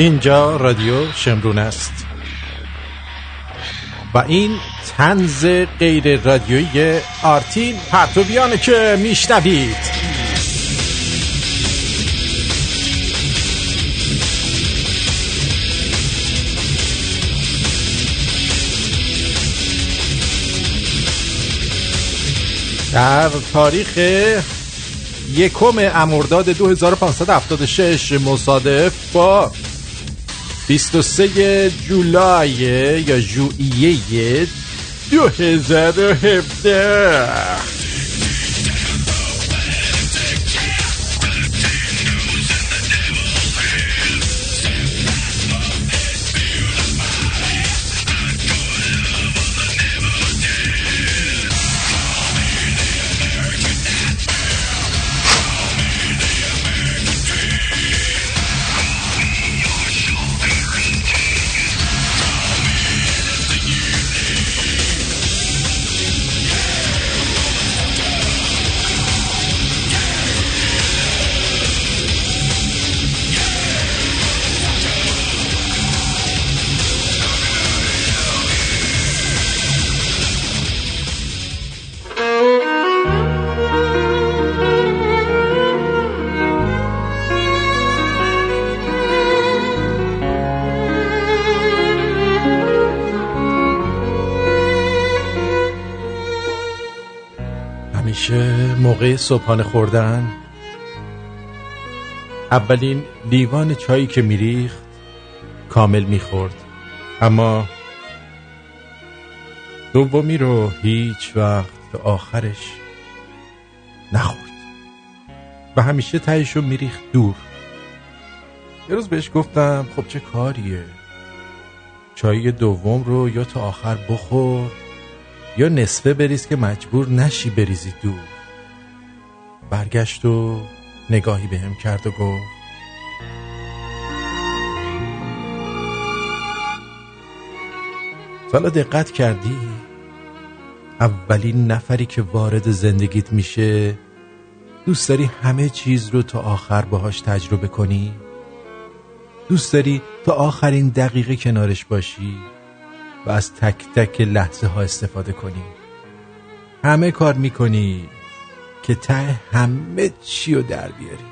اینجا رادیو شمرون است. و این تنز غیر رادیویی آرتین پرتویانه که میشنوید. در تاریخ یکم امرداد 2576 مصادف با 23 جولای یا ژوئیه 2017 صبحانه خوردن؟ اولین لیوان چایی که میریخت کامل می‌خورد. اما دومی رو هیچ وقت به آخرش نخورد. و همیشه تهش رو میریخت دور. یه روز بهش گفتم خب چه کاریه؟ چای دوم رو یا تا آخر بخور یا نصفه بریز که مجبور نشی بریزی دور. برگشت و نگاهی به هم کرد و گفت سالا دقت کردی؟ اولین نفری که وارد زندگیت میشه دوست داری همه چیز رو تا آخر باهاش تجربه کنی؟ دوست داری تا آخرین دقیقه کنارش باشی و از تک تک لحظه ها استفاده کنی؟ همه کار می‌کنی؟ که ته همه چی رو در بیاری.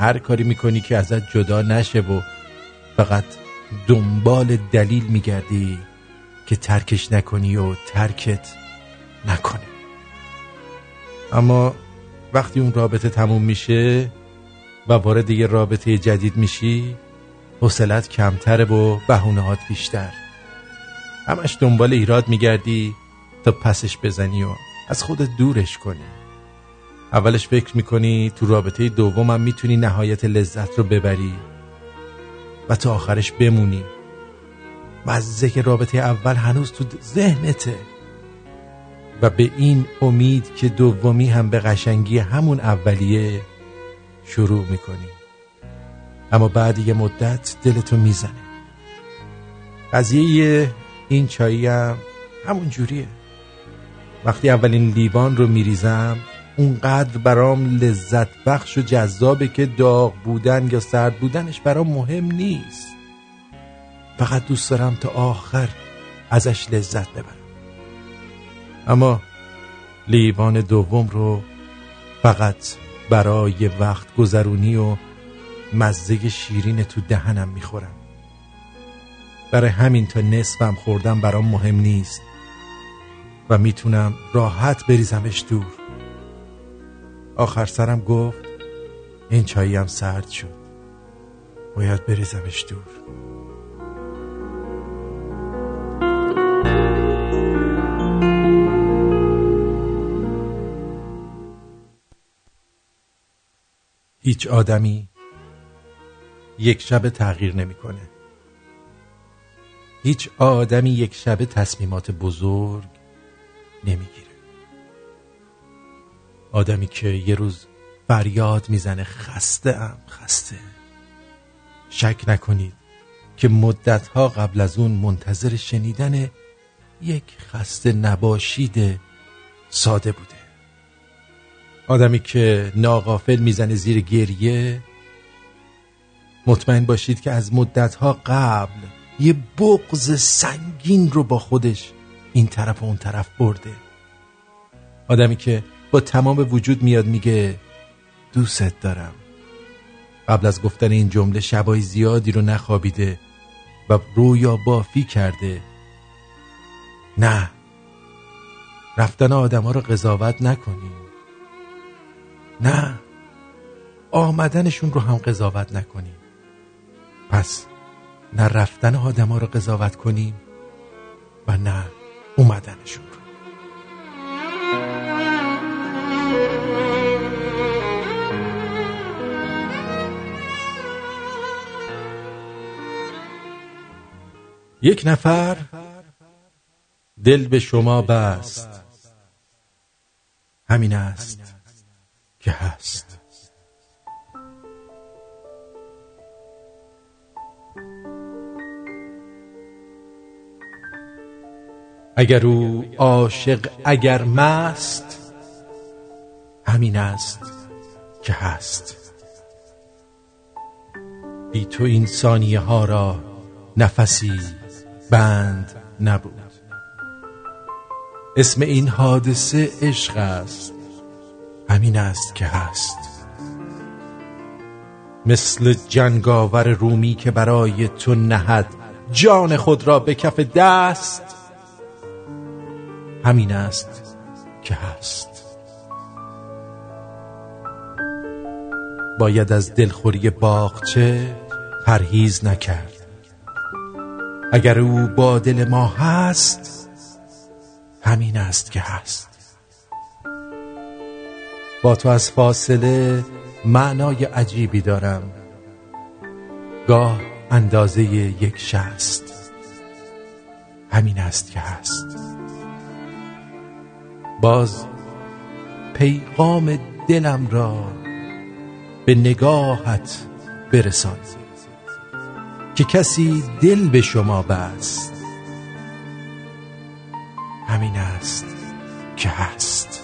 هر کاری می‌کنی که ازت جدا نشه و فقط دنبال دلیل میگردی که ترکش نکنی و ترکت نکنه. اما وقتی اون رابطه تموم میشه و وارد یه رابطه جدید میشی حوصلت کمتره و بهونهات بیشتر. همش دنبال ایراد میگردی تا پسش بزنی و از خودت دورش کنی. اولش فکر می‌کنی تو رابطه دومم می‌تونی نهایت لذت رو ببری و تا آخرش بمونی مزه که رابطه اول هنوز تو ذهنته و به این امید که دومی هم به قشنگی همون اولیه شروع می‌کنی. اما بعد یه مدت دلتو می‌زنه. قضیه این چایی هم همون جوریه. وقتی اولین لیوان رو میریزم اونقدر برام لذت بخش و جذابه که داغ بودن یا سرد بودنش برام مهم نیست. فقط دوست دارم تا آخر ازش لذت ببرم. اما لیوان دوم رو فقط برای وقت گذرونی و مزه شیرین تو دهنم می‌خورم. برای همین تا نصفم خوردم برام مهم نیست و می‌تونم راحت بریزمش دور. آخر سرم گفت این چایی هم سرد شد باید بریزمش دور هیچ آدمی یک شب تغییر نمی‌کنه. هیچ آدمی یک شب تصمیمات بزرگ نمی‌گیره. آدمی که یه روز فریاد می‌زنه خسته ام خسته. شک نکنید که مدتها قبل از اون منتظر شنیدن یک خسته نباشید ساده بوده. آدمی که ناقافل می‌زنه زیر گریه مطمئن باشید که از مدتها قبل یه بغز سنگین رو با خودش این طرف و اون طرف برده. آدمی که با تمام وجود میاد میگه دوست دارم. قبل از گفتن این جمله شبای زیادی رو نخوابیده و رویا بافی کرده. نه رفتن آدم ها رو قضاوت نکنیم نه آمدنشون رو هم قضاوت نکنیم پس نه رفتن آدم ها رو قضاوت کنیم و نه اومدنشون یک نفر دل به شما بست. همین است که هست. اگر او عاشق اگر مست همین است که هست. بی تو این ثانیه ها را نفسی بند نبود. اسم این حادثه عشق است. همین است که هست. مثل جنگاور رومی که برای تو نهد جان خود را به کف دست. همین است که هست. باید از دلخوری باغچه پرهیز نکرد. اگر او با دل ما هست همین است که هست. با تو از فاصله معنای عجیبی دارم. گاه اندازه یک شست. همین است که هست. باز پیغام دلم را به نگاهت برسان که کسی دل به شما بست. همین است که هست.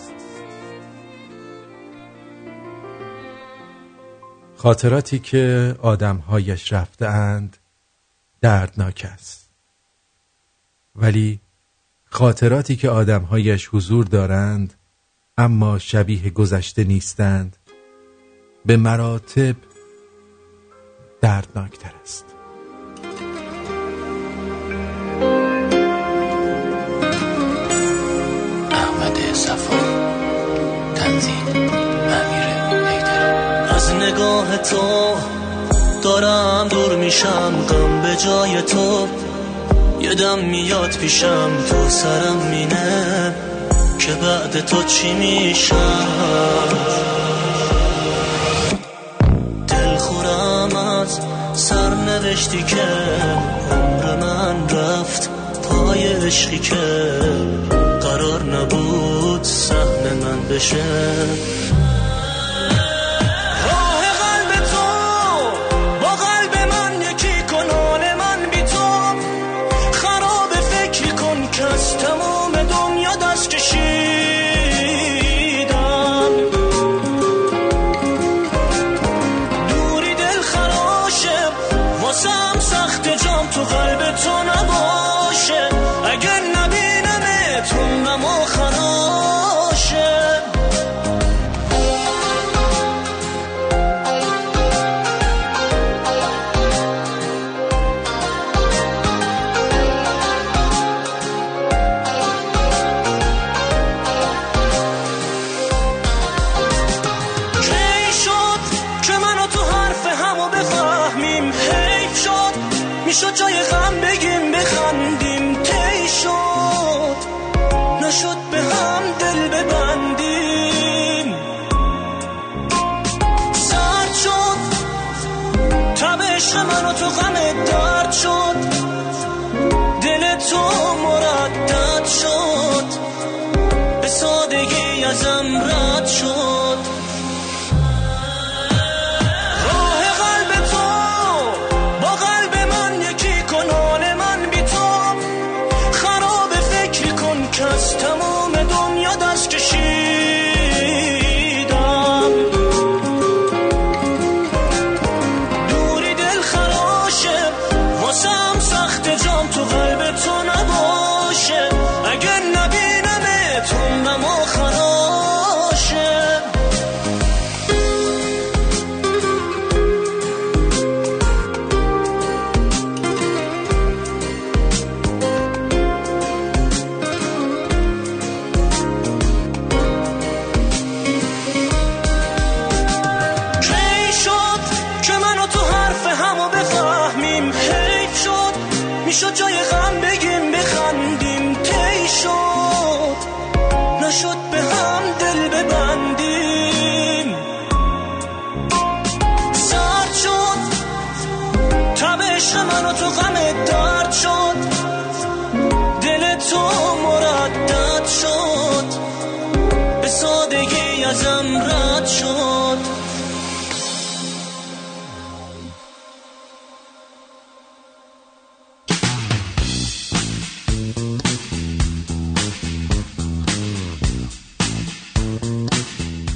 خاطراتی که آدمهایش رفتهاند دردناک است. ولی خاطراتی که آدمهایش حضور دارند اما شبیه گذشته نیستند به مراتب دردناکتر است. احمد صفا تنظیم امیر از نگاه تو دارم دور میشم غم به جای تو. یه دم میاد پیشم تو سرم مینه. که بعد تو چی میشم؟ نوشتی که عمر من رفت پای عشقی که قرار نبود سهم من بشه.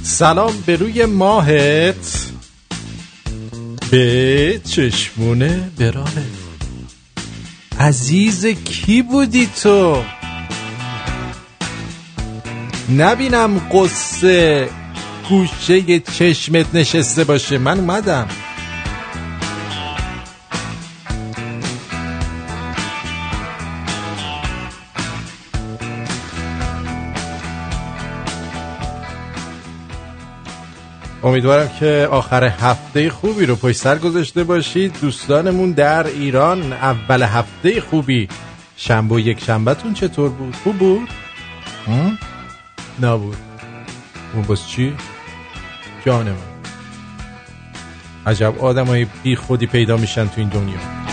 سلام به روی ماهت. به چشمونه براهت عزیز کی بودی تو؟ نبینم قصه گوشه چشمت نشسته باشه. من اومدم. امیدوارم که آخر هفته خوبی رو پشت سر گذاشته باشید دوستانمون در ایران اول هفته خوبی شنبه و یک شنبهتون چطور بود؟ خوب بود؟ نبود اون باز چی؟ جان من عجب آدم های بی خودی پیدا میشن تو این دنیا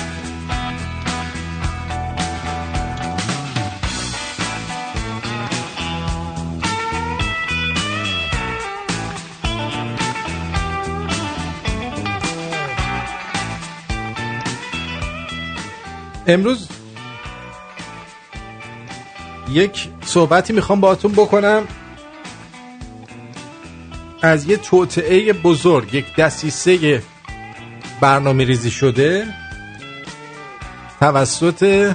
امروز یک صحبتی می‌خوام باهاتون بکنم از یه توطعه بزرگ یک دسیسه برنامه ریزی شده توسط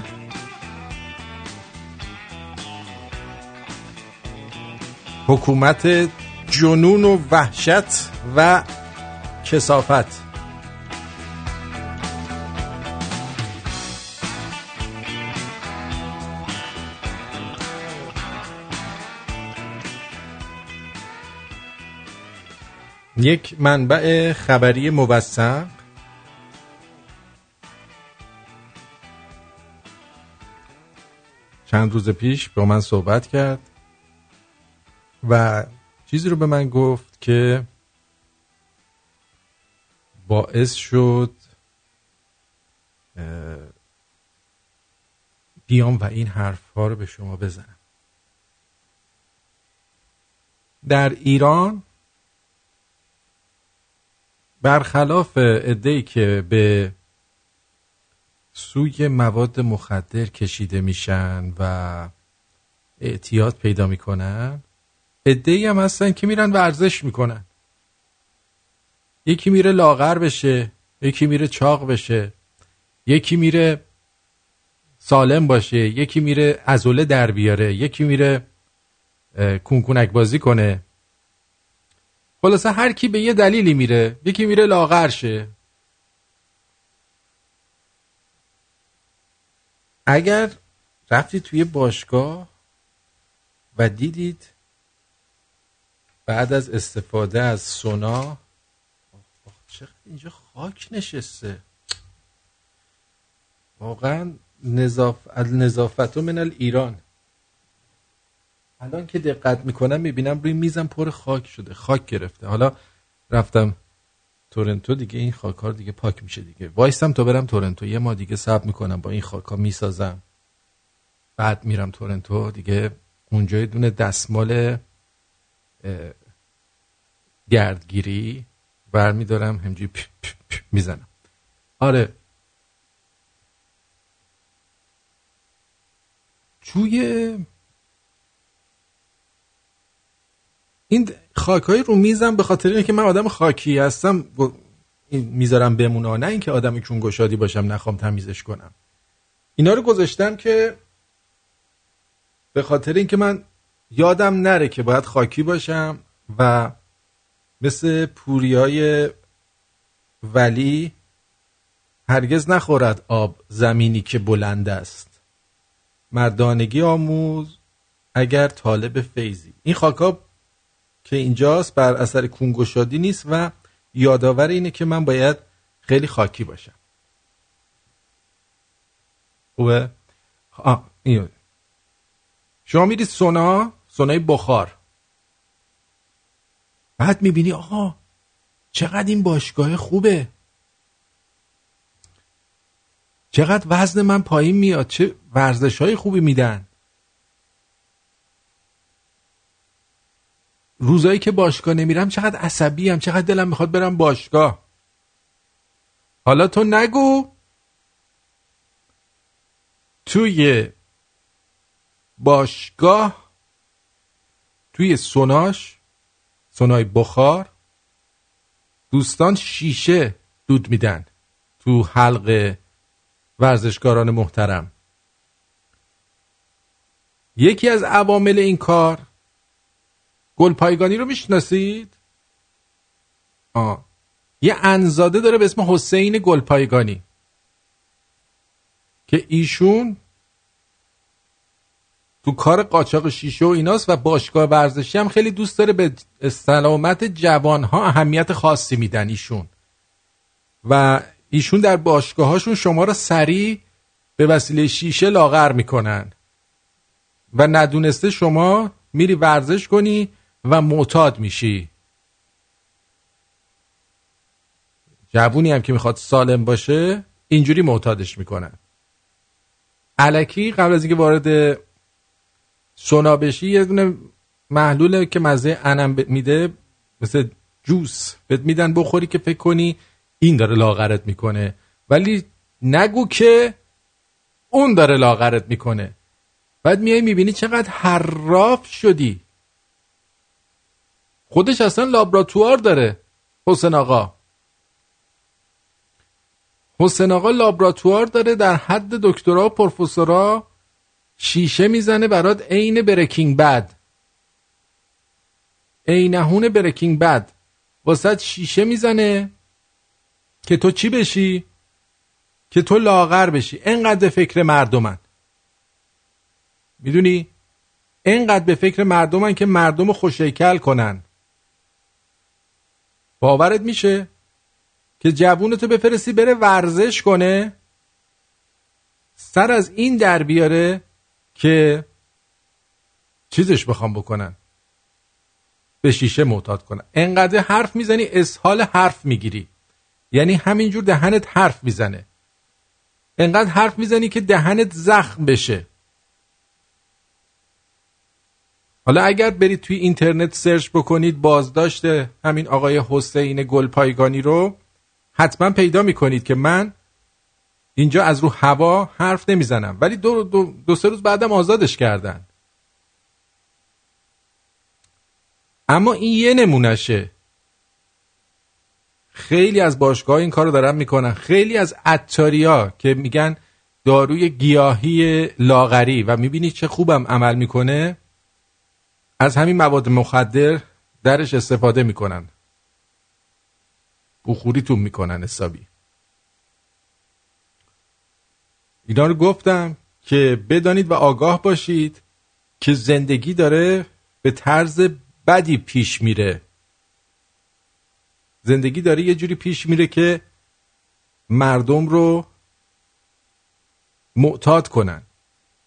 حکومت جنون و وحشت و کسافت. یک منبع خبری موثق. چند روز پیش با من صحبت کرد و چیزی رو به من گفت که باعث شد بیام و این حرف ها رو به شما بزنم. در ایران برخلاف ادهی که به سوی مواد مخدر کشیده میشن و اعتیاد پیدا می‌کنن ادهی هم هستن که میرن ورزش می‌کنن. یکی میره لاغر بشه یکی میره چاق بشه یکی میره سالم باشه یکی میره ازوله در بیاره یکی میره کونکونک بازی کنه. خلاصه هر کی به یه دلیلی میره یکی میره لاغر شه اگر رفتید توی باشگاه و دیدید بعد از استفاده از سونا چقدر اینجا خاک نشسته. واقعا نظاف... نظافت من ایران الان که دقت می‌کنم می‌بینم روی میزم پر خاک شده خاک گرفته. حالا رفتم تورنتو دیگه این خاک ها دیگه پاک میشه دیگه. وایستم تا برم تورنتو. یه ما دیگه صبر می‌کنم با این خاک ها می‌سازم. بعد میرم تورنتو دیگه اونجا دونه دستمال گردگیری برمیدارم. همجوری می‌زنم. آره. توی این خاک های رو میزم به خاطر اینکه من آدم خاکی هستم می‌ذارم بمونه. نه اینکه آدم کون گشادی باشم نخوام تمیزش کنم. اینا رو گذاشتم که به خاطر اینکه من یادم نره که باید خاکی باشم و مثل پوریای ولی هرگز نخورد آب زمینی که بلند است. مردانگی آموز اگر طالب فیزی این خاکا که اینجاست بر اثر کونگشادی نیست و یادآور اینه که من باید خیلی خاکی باشم. خوبه؟ آه شما سونا؟ سونای بخار. بعد می‌بینی آقا چقدر این باشگاه خوبه. چقدر وزن من پایین میاد. چه ورزش های خوبی میدن. روزایی که باشگاه نمیرم چقدر عصبی هم چقدر دلم می‌خواد برم باشگاه. حالا تو نگو. توی باشگاه توی سوناش سونای بخار دوستان شیشه دود میدن تو حلق ورزشکاران محترم. یکی از عوامل این کار گل پایگانی رو می‌شناسید؟ آه. یه انزاده داره به اسم حسین گل پایگانی. که ایشون تو کار قاچاق شیشه و ایناست و باشگاه ورزشی هم خیلی دوست داره به سلامت جوان ها اهمیت خاصی میدن ایشون. و ایشون در باشگاهاشون شما را سریع به وسیله شیشه لاغر می‌کنن. و ندونسته شما میری ورزش کنی و معتاد میشی. جوونی هم که می‌خواد سالم باشه اینجوری معتادش می‌کنن علکی قبل از اینکه وارد سونا بشی یه دونه محلوله که مزه انم میده مثل جوس بهت میدن بخوری که فکر کنی این داره لاغرت می‌کنه. ولی نگو که اون داره لاغرت می‌کنه. بعد میای می‌بینی چقدر حراف شدی. خودش اصلا لابراتوار داره. حسن آقا. حسن آقا لابراتوار داره در حد دکترا و پروفسورا شیشه می‌زنه برات عین برکینگ بد. عینهون برکینگ بد. واسه شیشه می‌زنه که تو چی بشی؟ که تو لاغر بشی. انقدر فکر مردمن. می‌دونی؟ انقدر به فکر مردمن که مردم خوشیکل کنن. باورت میشه که جوونتو بفرستی بره ورزش کنه؟ سر از این در بیاره که چیزش بخوام بکنن. به شیشه معتاد کنن. انقدر حرف می‌زنی اسهال حرف می‌گیری. یعنی همینجور دهنت حرف می‌زنه. انقدر حرف می‌زنی که دهنت زخم بشه. حالا اگر برید توی اینترنت سرچ بکنید بازداشت همین آقای حسین گلپایگانی رو حتما پیدا می‌کنید که من اینجا از رو هوا حرف نمی‌زنم. ولی دو, دو, دو سه روز بعدم آزادش کردن. اما این یه نمونشه خیلی از باشگاه این کارو دارن می‌کنن. خیلی از اتاریا که میگن داروی گیاهی لاغری و می‌بینی چه خوبم عمل می‌کنه از همین مواد مخدر درش استفاده می‌کنن. بخوریتون می‌کنن حسابی. اینا رو گفتم که بدانید و آگاه باشید که زندگی داره به طرز بدی پیش میره. زندگی داره یه جوری پیش میره که مردم رو معتاد کنن.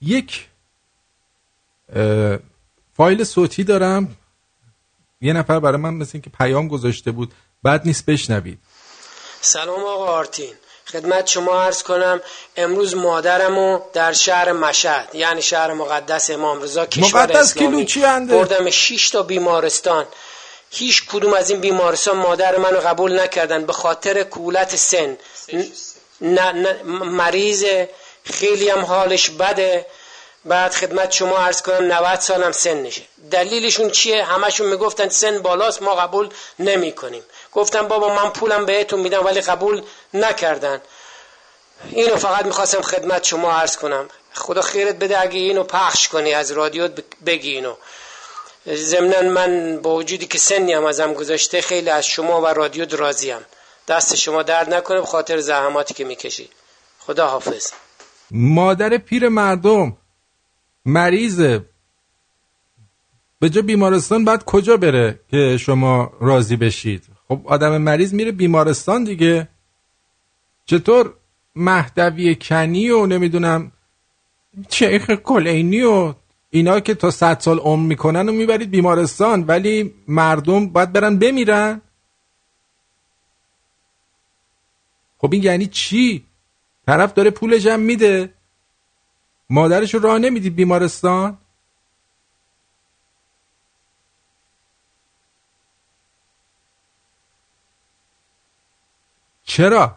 یک فایل صوتی دارم. یه نفر برای من مثل که پیام گذاشته بود. بعد نیست بشنوید. سلام آقا آرتین. خدمت شما عرض کنم امروز مادرمو در شهر مشهد یعنی شهر مقدس امام رضا کشور مقدس اسلامی. بردم 6 تا بیمارستان. هیچ کدوم از این بیمارستان مادر منو قبول نکردن به خاطر کولت سن. نه, نه مریض. خیلی هم حالش بده. بعد خدمت شما عرض کنم 90 سالم سن نشه دلیلشون چیه؟ همشون می‌گفتن سن بالاست ما قبول نمی کنیم گفتم بابا من پولم بهتون میدم ولی قبول نکردن. اینو فقط می‌خواستم خدمت شما عرض کنم. خدا خیرت بده اگه اینو پخش کنی از رادیو بگی اینو. ضمنا من با وجودی که سنی هم ازم گذاشته خیلی از شما و رادیو درازیم. دست شما درد نکنه خاطر زحماتی که می‌کشی. خدا حافظ مادر پیر مردم مریضه به جا بیمارستان بعد کجا بره که شما راضی بشید؟ خب آدم مریض میره بیمارستان دیگه. چطور مهدوی کنی و نمی‌دونم شیخ کلینی و اینا که تا صد سال عمر می‌کنن و می‌برید بیمارستان ولی مردم باید برن بمیرن؟ خب این یعنی چی؟ طرف داره پولش هم میده. مادرش رو راه نمی‌دید بیمارستان؟ چرا؟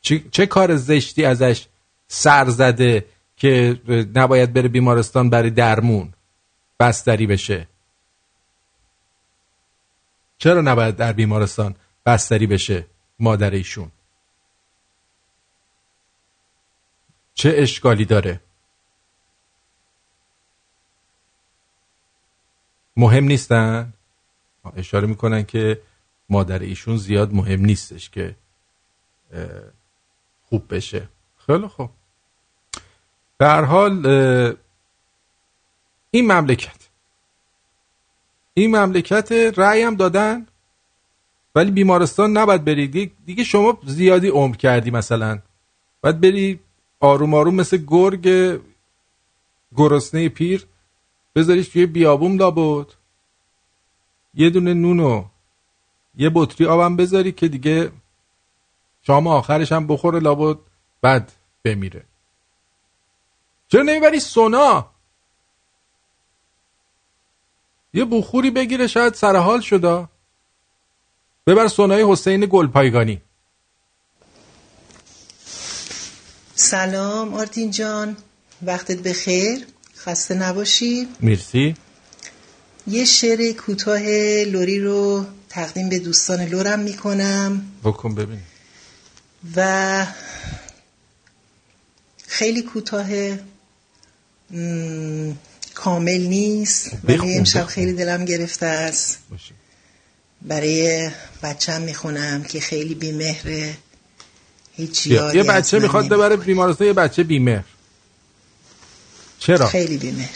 چه،, چه, کار زشتی ازش سر زده که نباید بره بیمارستان برای درمون بستری بشه؟ چرا نباید در بیمارستان بستری بشه مادر ایشون؟ چه اشکالی داره؟ مهم نیستن؟ اشاره می‌کنن که مادر ایشون زیاد مهم نیستش که خوب بشه. خیلی خوب. هر حال این مملکت این مملکت رأی هم دادن ولی بیمارستان نباید بری دیگه شما زیادی عمر کردی مثلا. باید بری آروم آروم مثل گرگ گرسنه پیر بذاریش توی بیابون لابد. یه دونه نونو یه بطری آبم بذاری که دیگه شام آخرش هم بخوره لابد بعد بمیره. چرا نمی‌بری سونا؟ یه بخوری بگیره شاید سرحال شده ببر سونای حسین گلپایگانی. سلام آرتین جان. وقتت بخیر. خسته نباشی. مرسی. یه شعر کوتاه لوری رو تقدیم به دوستان لورم می‌کنم. بکن ببین. و خیلی کوتاه کامل نیست ولی امشب خیلی دلم گرفته است. برای بچم می‌خونم که خیلی بیمهره. هیچ یه بچه می‌خواد ببره بیمارستان یه بچه بیمهر. چرا؟ خیلی بیمهره.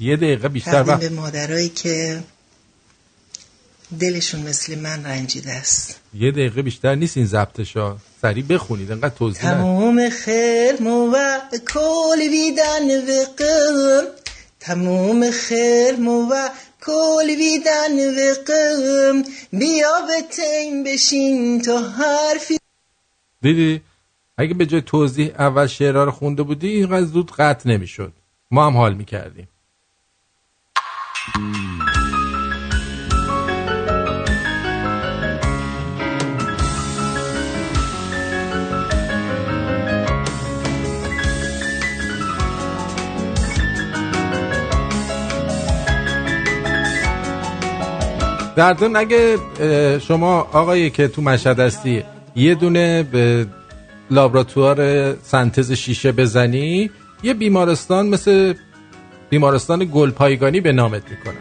یه دقیقه بیشتر وقت. به مادرایی که دلشون مثل من رنجیده است. یه دقیقه بیشتر نیست این ضبطشا. سریع بخونید انقدر توضیح تموم خیر مو کل ویدن وقم تموم خیر مو کل ویدن وقم بیا به تیم بشین تو حرفی دیدی؟ اگه به جای توضیح اول شعرها رو خونده بودی اینقدر زود قطع نمی‌شد. ما هم حال می‌کردیم. در اگه شما آقایی که تو مشهد هستی یه دونه به لابراتوار سنتز شیشه بزنی یه بیمارستان مثل بیمارستان گلپایگانی به نامت می‌کنه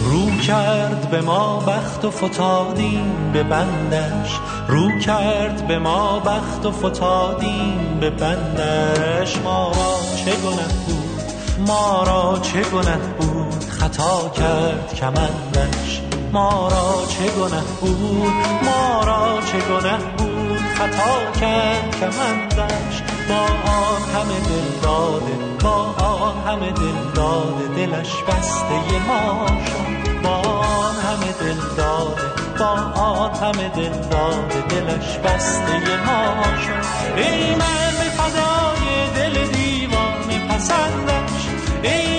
رو کرد به ما بخت و فتادیم به بندش. رو کرد به ما بخت و فتادیم به بندش. ما را چه گناه بود؟ ما را چه گناه بود؟ خطا کرد کمندش. ما را چه گناه بود؟ ما را چه گناه بود؟ خطا کرد کمندش با آن همه دل داده با آن همه دل داده دلش بسته ما شد. با آن همه دل داده با آن همه دل داده دلش بسته ما شد. ای من به فدای دل دیوانه پسندش ای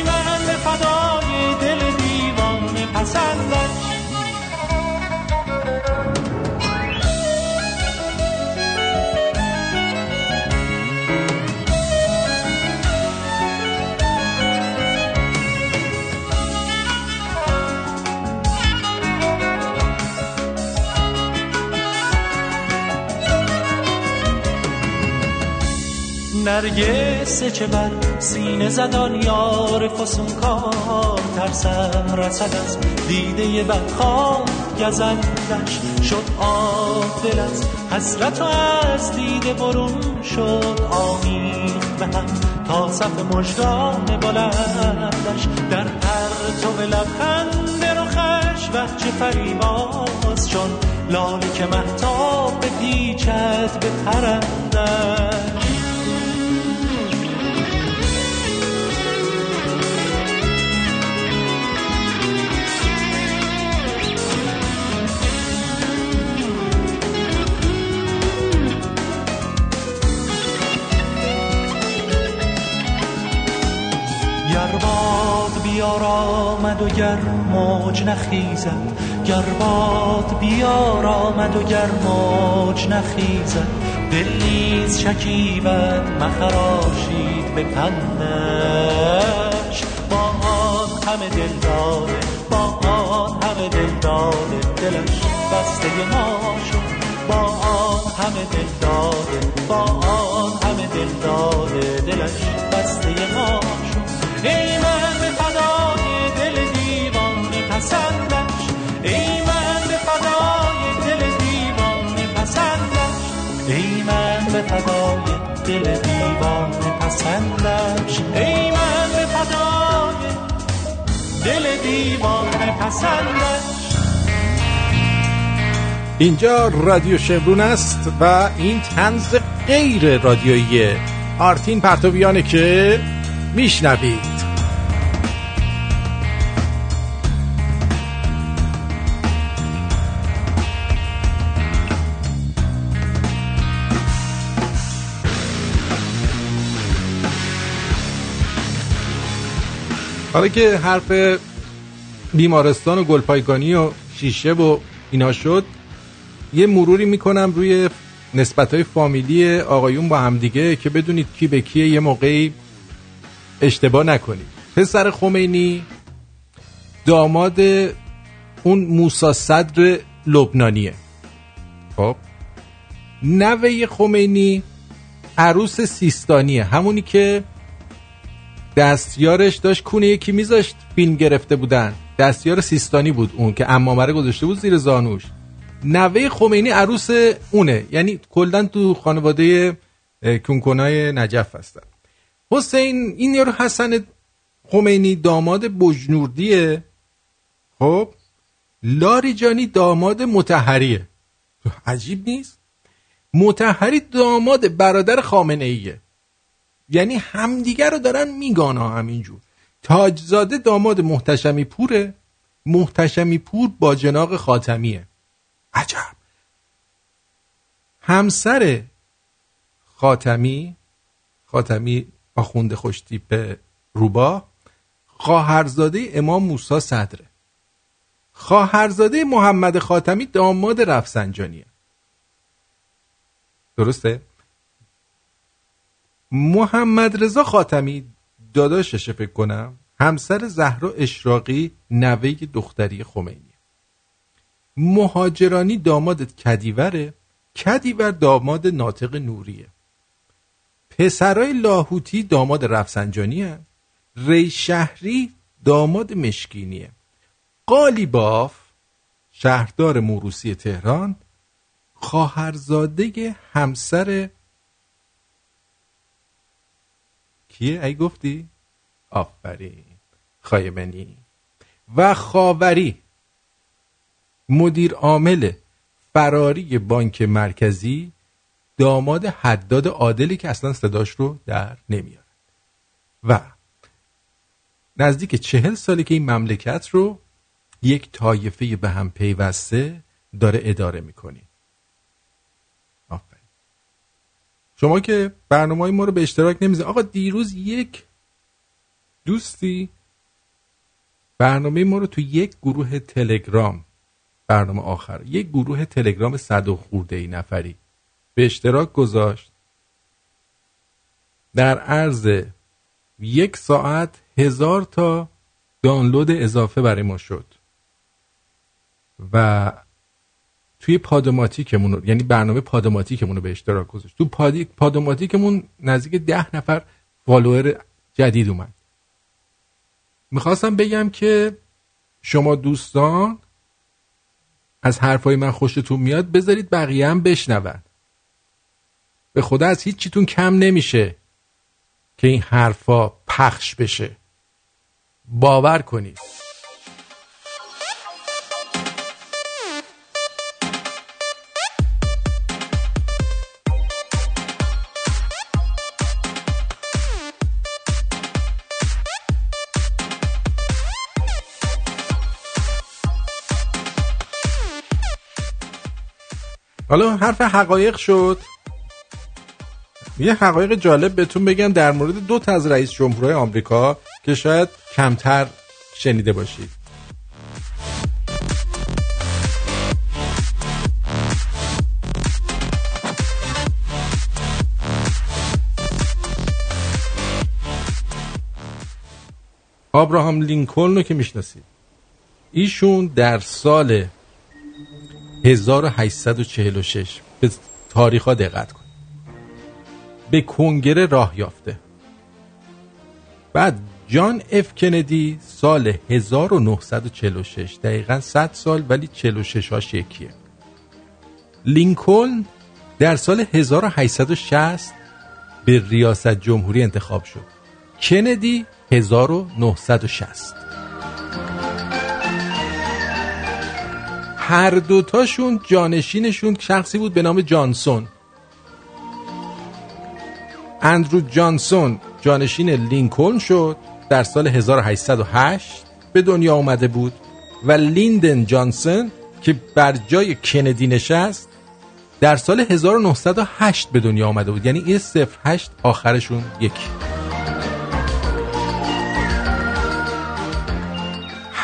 نرگس چه بر سینه زدان یار فسون کار ترسم رسد از دیده بدخواه گزندش شد آب دل از حسرت و از دیده برون شد آمین به هم تا صف مجدان بلندش در پرتو لبخند رخش وحچه فریباز چون لالی که محتاب پیچد به پرندش بیار آمد و گر موج نخیزد گر باد بیار آمد و گر موج نخیزد. دل نیز شکیبد مخراشید به پندش با آن همه دل داده با آن همه دل داده دلش بسته ما شد با آن همه دل داده با آن همه دل داده پسندش. ای به فدای دل دیوانه پسندش. اینجا رادیو شمرون است و این تنز غیر رادیویی آرتین پرتویانه که میشنوید. حالا که حرف بیمارستان و گلپایگانی و شیشه و اینا شد یه مروری می‌کنم روی نسبت های فامیلی آقایون با همدیگه که بدونید کی به کیه یه موقعی اشتباه نکنید. پسر خمینی داماد اون موسا صدر لبنانیه. خب؟ نوه خمینی عروس سیستانیه همونی که دستیارش داشت کونه یکی میذاشت فیلم گرفته بودن. دستیار سیستانی بود اون که امامره گذاشته بود زیر زانوش. نوه خمینی عروس اونه. یعنی کلا تو خانواده کنکنای نجف هستن. حسین این یارو حسن خمینی داماد بجنوردیه. خب؟ لاریجانی داماد متحریه. عجیب نیست؟ متحری داماد برادر خامنه ایه یعنی همدیگر رو دارن میگان ها همینجور. تاجزاده داماد محتشمی پوره. محتشمی پور با جناق خاتمیه. عجب. همسر خاتمی خاتمی آخوند خوشتیپ روبا خواهرزاده امام موسی صدره. خواهرزاده محمد خاتمی داماد رفسنجانیه. درسته؟ محمد رضا خاتمی داداشش فکر کنم همسر زهرا اشراقی نوه دختری خمینی مهاجرانی داماد کدیوره کدیور داماد ناطق نوریه پسرای لاهوتی داماد رفسنجانی هن. ری شهری داماد مشکینیه قالیباف شهردار موروسی تهران خواهرزاده همسر کیه ای گفتی؟ آفرین. خایمنی. و خاوری. مدیر عامل فراری بانک مرکزی داماد حداد عادلی که اصلا صداش رو در نمیاد و نزدیک چهل سالی که این مملکت رو یک طایفه به هم پیوسته داره اداره می‌کنی آفرین شما که برنامه ما رو به اشتراک نمیزه آقا دیروز یک دوستی برنامه ما رو تو یک گروه تلگرام برنامه آخر یک گروه تلگرام صد و خورده ای نفری به اشتراک گذاشت. در عرض یک ساعت هزار تا دانلود اضافه برای ما شد. و توی Podomatic مون یعنی برنامه Podomatic مون رو به اشتراک گذاشت. تو Podomatic مون نزدیک ده نفر follower جدید اومد. می‌خواستم بگم که شما دوستان از حرفای من خوشتون میاد بذارید بقیه هم بشنون. به خدا از هیچ چیتون کم نمیشه که این حرفا پخش بشه. باور کنید. حالا حرف حقایق شد. یه حقایق جالب بهتون بگم در مورد دو تا از رئیس جمهورهای آمریکا که شاید کمتر شنیده باشید. آبراهام لینکلن رو که می‌شناسید. ایشون در سال 1846 به تاریخ ها دقت کن. به کنگره راه یافته. بعد جان اف کندی سال 1946 دقیقا 100 سال ولی 46 هاش یکیه. لینکلن در سال 1860 به ریاست جمهوری انتخاب شد. کندی 1960 هر دوتاشون جانشینشون شخصی بود به نام جانسون. اندرو جانسون جانشین لینکلن شد در سال 1808 به دنیا آمده بود و لیندن جانسون که بر جای کندی نشست در سال 1908 به دنیا آمده بود. یعنی این 08 آخرشون یکی.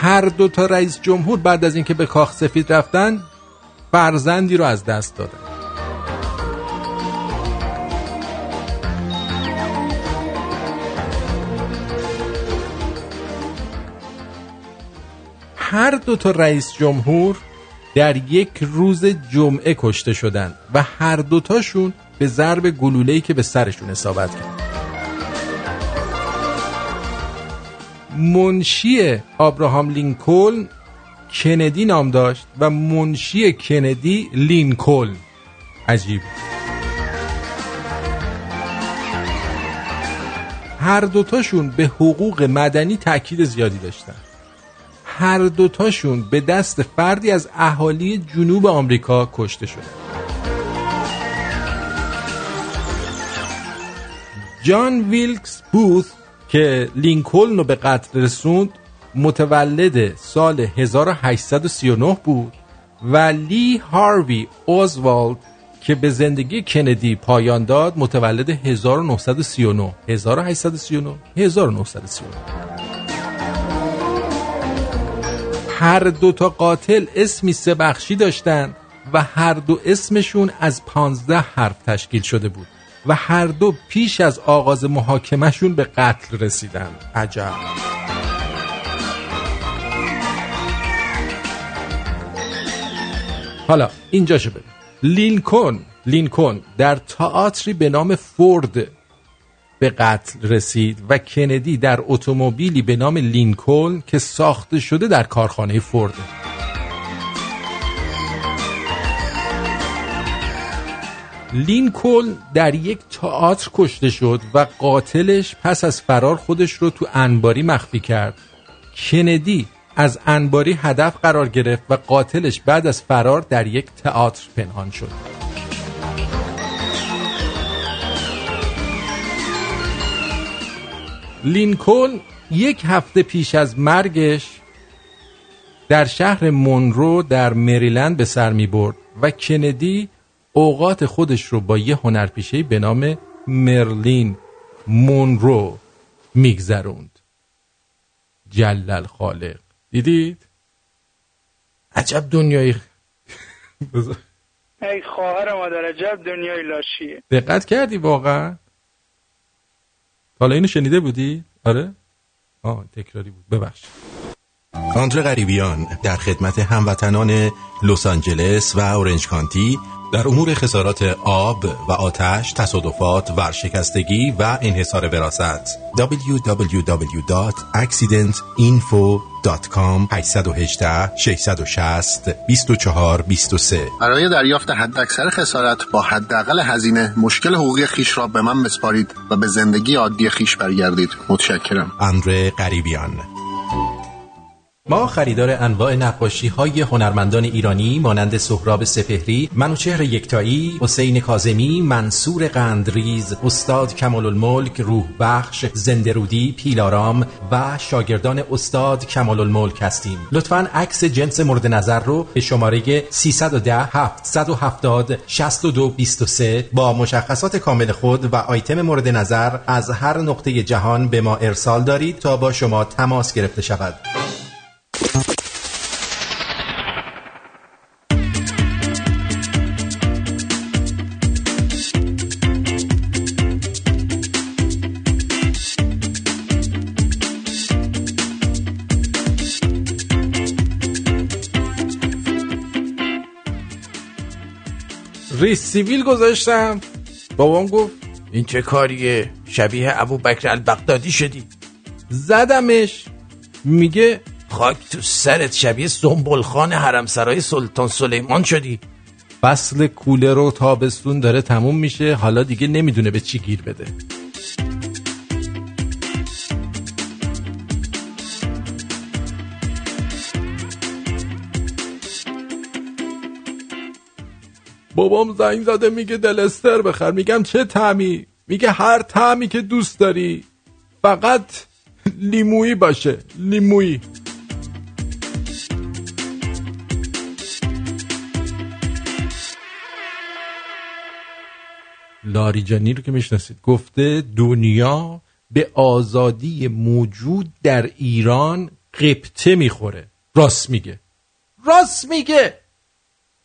هر دو تا رئیس جمهور بعد از اینکه به کاخ سفید رفتن فرزندی رو از دست دادن. هر دو تا رئیس جمهور در یک روز جمعه کشته شدند و هر دوتاشون به ضرب گلوله‌ای که به سرشون اصابت کرد. منشی آبراهام لینکلن کندی نام داشت و منشی کندی لینکلن. عجیب. هر دوتاشون به حقوق مدنی تاکید زیادی داشتن. هر دوتاشون به دست فردی از اهالی جنوب آمریکا کشته شدن جان ویلکس بوث که لینکلن رو به قتل رسوند متولد سال 1839 بود و لی هاروی اوزوالد که به زندگی کندی پایان داد متولد 1939 1839 1939 هر دو تا قاتل اسمی سه بخشی داشتن و هر دو اسمشون از پانزده حرف تشکیل شده بود. و هر دو پیش از آغاز محاکمهشون به قتل رسیدن. عجب. حالا اینجا شو ببین. لینکن لینکن در تئاتری به نام فورد به قتل رسید و کندی در اتومبیلی به نام لینکلن که ساخته شده در کارخانه فورد. لینکلن در یک تئاتر کشته شد و قاتلش پس از فرار خودش رو تو انباری مخفی کرد. کندی از انباری هدف قرار گرفت و قاتلش بعد از فرار در یک تئاتر پنهان شد. لینکلن یک هفته پیش از مرگش در شهر مونرو در مریلند به سر می برد و کندی اوقات خودش رو با یه هنرپیشه به نام مرلین مونرو میگذروند جلل خالق دیدید؟ عجب دنیای ای خواهر مادر عجب دنیای لاشیه دقت کردی واقعا؟ حالا اینو شنیده بودی؟ آره؟ آه تکراری بود ببخش آندر غریبیان در خدمت هموطنان لس آنجلس و اورنج کانتی در امور خسارات آب و آتش، تصادفات، ورشکستگی و انحصار وراثت. www.accidentinfo.com 818 660 24 23 برای دریافت حداکثر خسارت با حداقل هزینه مشکل حقوقی خیش را به من بسپارید و به زندگی عادی خیش برگردید. متشکرم. اندره قریبیان ما خریدار انواع نقاشی های هنرمندان ایرانی مانند سهراب سپهری، منوچهر یکتایی، حسین کازمی، منصور قندریز، استاد کمال الملک، روح بخش، زندرودی، پیلارام و شاگردان استاد کمال الملک هستیم. لطفا عکس جنس مورد نظر رو به شماره 310 770 6223 با مشخصات کامل خود و آیتم مورد نظر از هر نقطه جهان به ما ارسال دارید تا با شما تماس گرفته شود. ریسیویل گذاشتم. بابام گفت این چه کاریه؟ شبیه ابو بکر البغدادی شدی. زدمش. میگه خاک تو سرت شبیه سنبل خان حرم سرای سلطان سلیمان شدی. فصل کوله رو تابستون داره تموم میشه. حالا دیگه نمی‌دونه به چی گیر بده. بابام زنگ زده میگه دلستر بخر. میگم چه تعمی میگه هر تعمی که دوست داری. فقط لیمویی باشه. لیمویی. لاریجانی رو که می‌شناسید. گفته دنیا به آزادی موجود در ایران قبطه می‌خوره. راست میگه. راست میگه.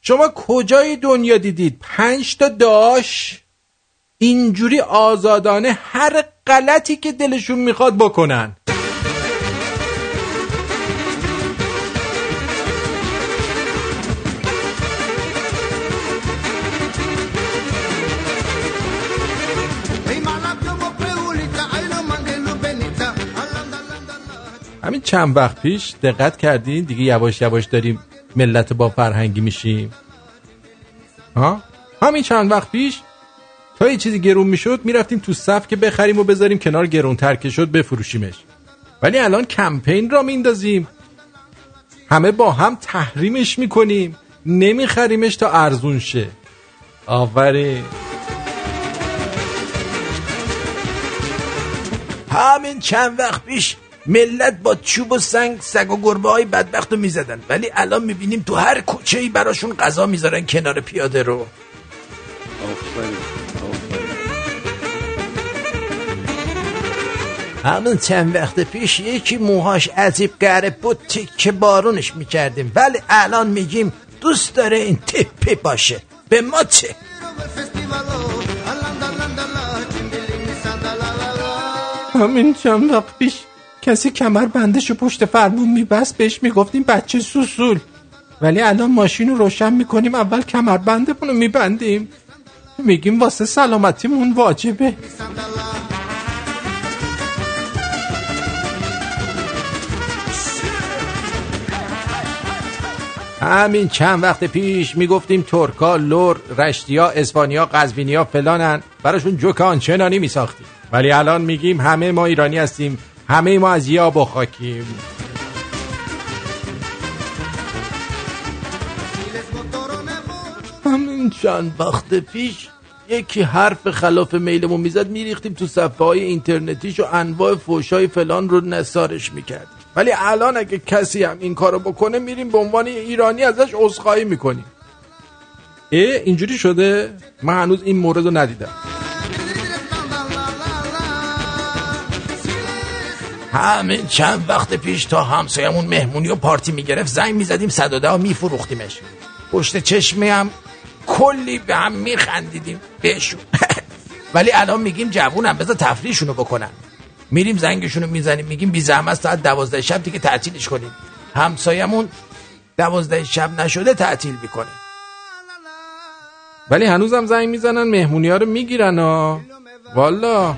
شما کجای دنیا دیدید؟ پنج تا داش. اینجوری آزادانه هر غلطی که دلشون می‌خواد بکنن. همین چند وقت پیش دقت کردین؟ دیگه یواش یواش داریم ملت با فرهنگی میشیم ها؟ همین چند وقت پیش تا یه چیزی گرون می‌شد می‌رفتیم تو صف که بخریم و بذاریم کنار گرون که شد بفروشیمش. ولی الان کمپین را میندازیم. همه با هم تحریمش می‌کنیم. نمیخریمش تا ارزون شه. آفرین. همین چند وقت پیش ملت با چوب و سنگ سگ و گربه های بدبخت رو می‌زدن. ولی الان می‌بینیم تو هر کوچه ای براشون غذا می‌ذارن کنار پیاده رو. همون چند وقت پیش یکی موهاش عجیب گره بود تیکه بارونش می‌کردیم. ولی الان میگیم دوست داره این تپه باشه. به ما چه؟ همین چند وقت پیش کسی کمر بندش و پشت فرمون میبست بهش می‌گفتیم بچه سوسول. ولی الان ماشین رو روشن می‌کنیم اول کمر رو میبندیم. میگیم واسه سلامتیمون واجبه. همین چند وقت پیش می‌گفتیم ترکا لور رشتیا اسپانیا قزوینیا فلانن. براشون جوکان چنانی میساختیم. ولی الان میگیم همه ما ایرانی هستیم. همه ما از یا و خاکیم همین چند وقت پیش یکی حرف خلاف میلمون می‌زد میریختیم تو صفحه های اینترنتیش و انواع فوشای فلان رو نسارش می‌کرد. ولی الان اگه کسی هم این کارو بکنه میریم به عنوان ایرانی ازش عذرخواهی می‌کنیم. اه اینجوری شده؟ من هنوز این مورد رو ندیدم. همین چند وقت پیش تا همسایمون مهمونی و پارتی می‌گرفت زنگ می‌زدیم صداده ها میفروختیمش. پشت چشمی هم کلی به هم میخندیدیم. بهشون. ولی الان میگیم جوونم بذار تفریحشونو بکنن. میریم زنگشونو می‌زنیم میگیم بی زحمت ساعت دوازده شب دیگه تعطیلش کنیم. همسایمون دوازده شب نشده تعطیل می‌کنه. ولی هنوزم زنگ می‌زنن مهمونی ها رو می‌گیرن ها. والا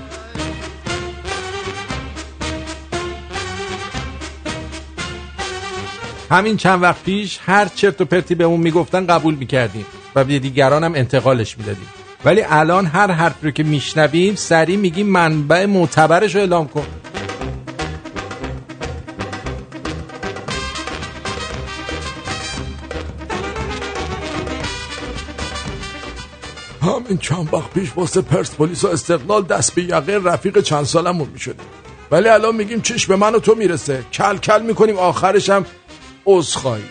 همین چند وقت پیش هر چرت و پرتی بهمون می‌گفتن قبول می‌کردیم و به دیگران هم انتقالش می‌دادیم. ولی الان هر حرفی رو که میشنویم سریع میگیم منبع معتبرش رو اعلام کن. همین چند وقت پیش واسه پرسپولیس و استقلال دست به یقه رفیق چند سالمون می‌شدیم. ولی الان میگیم چش به من و تو می‌رسه. کل کل می‌کنیم. آخرش هم عذرخواهی.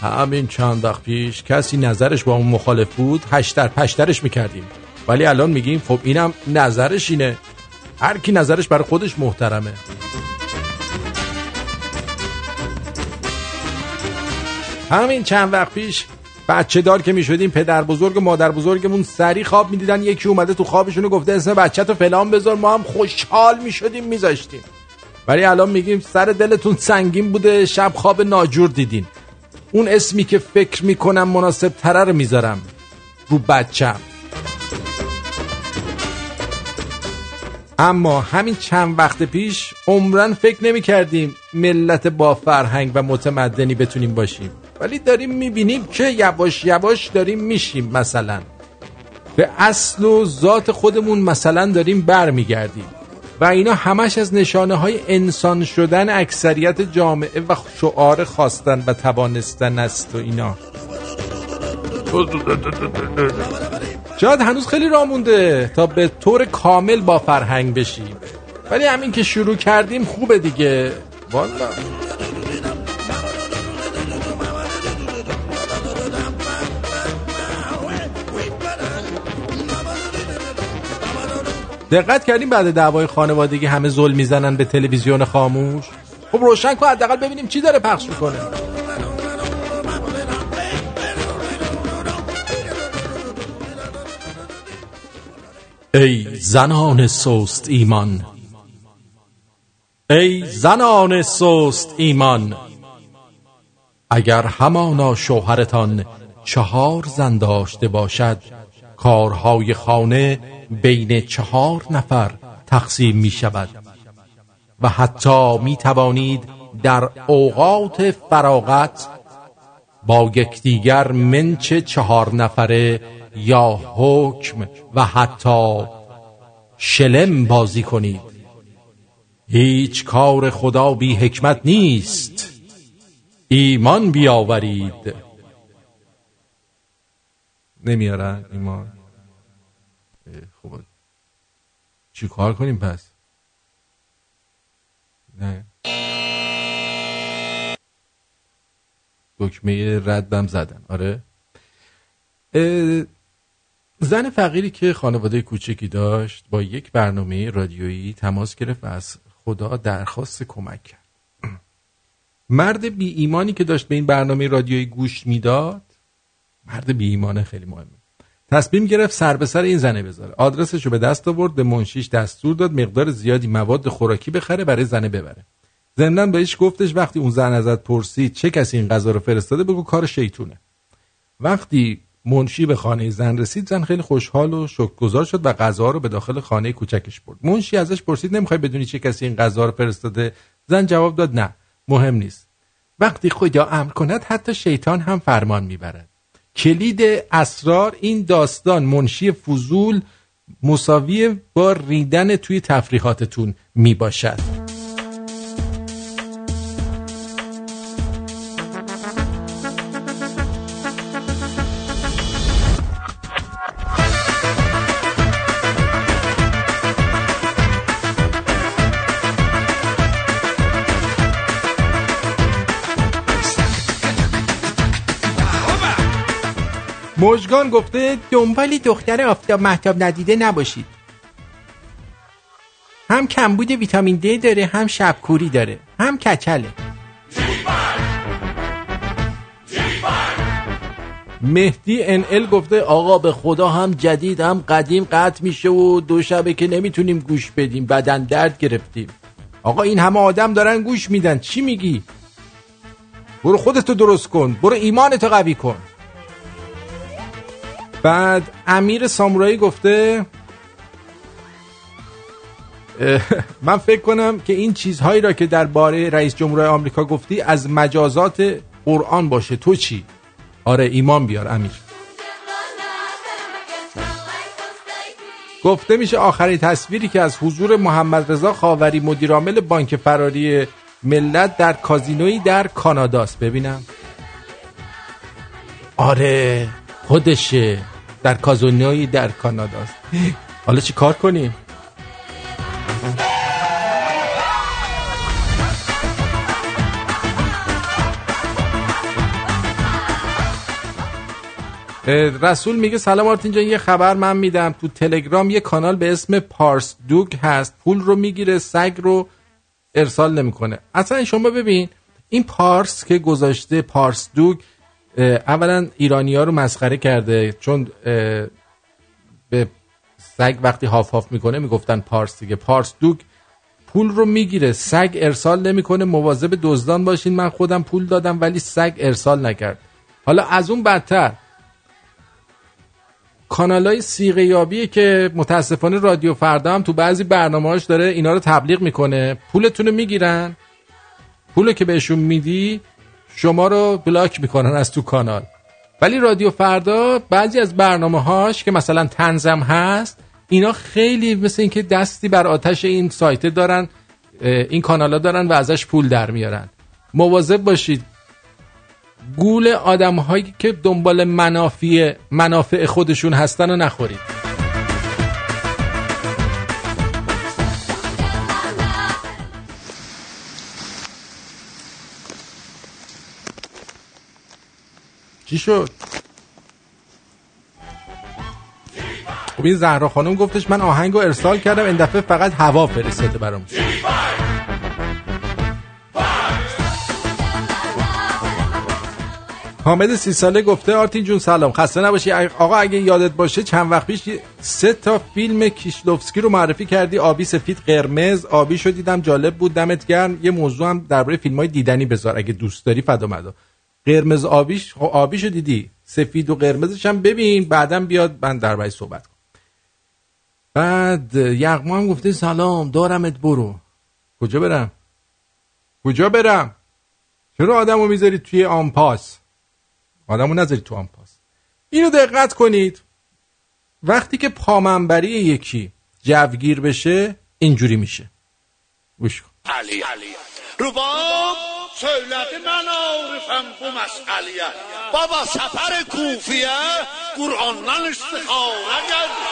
همین چند وقت پیش کسی نظرش با اون مخالف بود هشتر پشترش می‌کردیم. ولی الان میگیم خب اینم نظرش اینه. هر کی نظرش برای خودش محترمه. همین چند وقت پیش بچه دار که می‌شدیم پدر بزرگ و مادر بزرگمون سری خواب می‌دیدن. یکی اومده تو خوابشون گفته اسم بچه تو فلان بذار. ما هم خوشحال می‌شدیم میذاشتیم. ولی الان میگیم سر دلتون سنگین بوده شب خواب ناجور دیدین. اون اسمی که فکر می‌کنم مناسب تره رو می‌ذارم رو بچم. اما همین چند وقت پیش عمرن فکر نمی کردیم ملت با فرهنگ و متمدنی بتونیم باشیم. ولی داریم می‌بینیم که یواش یواش داریم میشیم مثلا. به اصل و ذات خودمون مثلا داریم برمیگردیم. و اینا همش از نشانه های انسان شدن اکثریت جامعه و شعار خواستن و توانستن است و اینا. شاید هنوز خیلی راه مونده تا به طور کامل با فرهنگ بشیم. ولی همین که شروع کردیم خوبه دیگه. والا. دقت کردیم بعد دعوای خانوادگی همه ظلم می‌زنن به تلویزیون خاموش؟ خب روشن کن حداقل ببینیم چی داره پخش می‌کنه. ای زنان سوست ایمان. ای زنان سوست ایمان. اگر همانا شوهرتان چهار زن داشته باشد کارهای خانه بین چهار نفر تقسیم می شود و حتی می توانید در اوقات فراغت با یکدیگر منچ چهار نفره یا حکم و حتی شلم بازی کنید. هیچ کار خدا بی حکمت نیست. ایمان بیاورید. نمیارن ایمان خوبه چی کار کنیم پس؟ نه. دکمه ردم زدن. آره. زن فقیری که خانواده کوچکی داشت با یک برنامه رادیویی تماس گرفت و از خدا درخواست کمک کرد. مرد بی ایمانی که داشت به این برنامه رادیویی گوش می‌داد مرد بی ایمانه خیلی مهمه تصمیم گرفت سر به سر این زنه بذاره. آدرسش رو به دست آورد به منشیش دستور داد مقدار زیادی مواد خوراکی بخره برای زنه ببره. ضمن بهش گفتش وقتی اون زن ازت پرسید چه کسی این غذا رو فرستاده بگو کار شیطونه. وقتی منشی به خانه زن رسید زن خیلی خوشحال و شکرگزار شد و غذا رو به داخل خانه کوچکش برد. منشی ازش پرسید نمی‌خوای بدونی چه کسی این غذا رو فرستاده؟ زن جواب داد نه مهم نیست. وقتی خدا امر کند حتی شیطان هم فرمان می‌برد. کلید اسرار این داستان منشی فضول مساوی با ریدن توی تفریحاتتون می‌باشد. مجگان گفته دنبال دختر آفتاب محتاب ندیده نباشید. هم کمبود ویتامین د داره هم شبکوری داره هم کچله. مهدی ان ال گفته آقا به خدا هم جدید هم قدیم قطع میشه و دو شبه که نمی‌تونیم گوش بدیم بدن درد گرفتیم. آقا این همه آدم دارن گوش میدن چی میگی؟ برو خودتو درست کن برو ایمانتو قوی کن. بعد امیر سامورایی گفته من فکر کنم که این چیزهایی را که درباره رئیس جمهور آمریکا گفتی از مجازات قرآن باشه. تو چی؟ آره ایمان بیار امیر. گفته میشه آخرین تصویری که از حضور محمد رضا خاوری مدیرعامل بانک فراری ملت در کازینویی در کاناداست ببینم. آره خودشه. در کازینویی در کاناداست حالا چی کار کنیم؟ رسول میگه سلام آرتین جان یه خبر من میدم. تو تلگرام یه کانال به اسم پارس دوگ هست. پول رو می‌گیره سگ رو ارسال نمی‌کنه. اصلا شما ببین این پارس که گذاشته پارس دوگ اولا ایرانی ها رو مسخره کرده چون به سگ وقتی هاف هاف می‌کنه می‌گفتن پارس دیگه. پارس دوگ پول رو می‌گیره. سگ ارسال نمی‌کنه. مواظب دزدان باشین. من خودم پول دادم ولی سگ ارسال نکرد. حالا از اون بدتر. کانال های سیغه یابیه که متاسفانه رادیو فردا هم تو بعضی برنامه‌هاش داره اینا رو تبلیغ می‌کنه. پولتون رو می‌گیرن. پول که بهشون میدی شما رو بلاک می‌کنن از تو کانال. ولی رادیو فردا بعضی از برنامه هاش که مثلا تنزم هست اینا خیلی مثل اینکه دستی بر آتش این سایت دارن این کانال ها دارن و ازش پول در میارن. مواظب باشید. گول آدم هایی که دنبال منافع منافع خودشون هستن رو نخورید. چی شد؟ خب این زهرا خانم گفتش من آهنگ رو ارسال کردم این دفعه فقط هوا فرستاده برام. حامد سی ساله گفته آرتین جون سلام. خسته نباشی. آقا اگه یادت باشه چند وقت پیش سه تا فیلم کیشلوفسکی رو معرفی کردی. آبی سفید قرمز آبی شو دیدم جالب بود دمت گرم. یه موضوع هم درباره فیلم های دیدنی بذار اگه دوست داری فدا قرمز آبیش خب آبیشو دیدی سفید و قرمزش هم ببین بعدم بیاد من درباره صحبت کنم. بعد یغما هم گفته سلام دارمت برو. کجا برم؟ کجا برم؟ چرا آدمو می‌ذاری توی آنپاس آدمو نذارید تو آنپاس اینو دقت کنید. وقتی که پامنبری یکی جوگیر بشه اینجوری میشه. گوش کن. علی. رباب söyledi mən arifəm bu məsələyə. Baba səfər Kufiyə Qur'andan istixarə gəldi.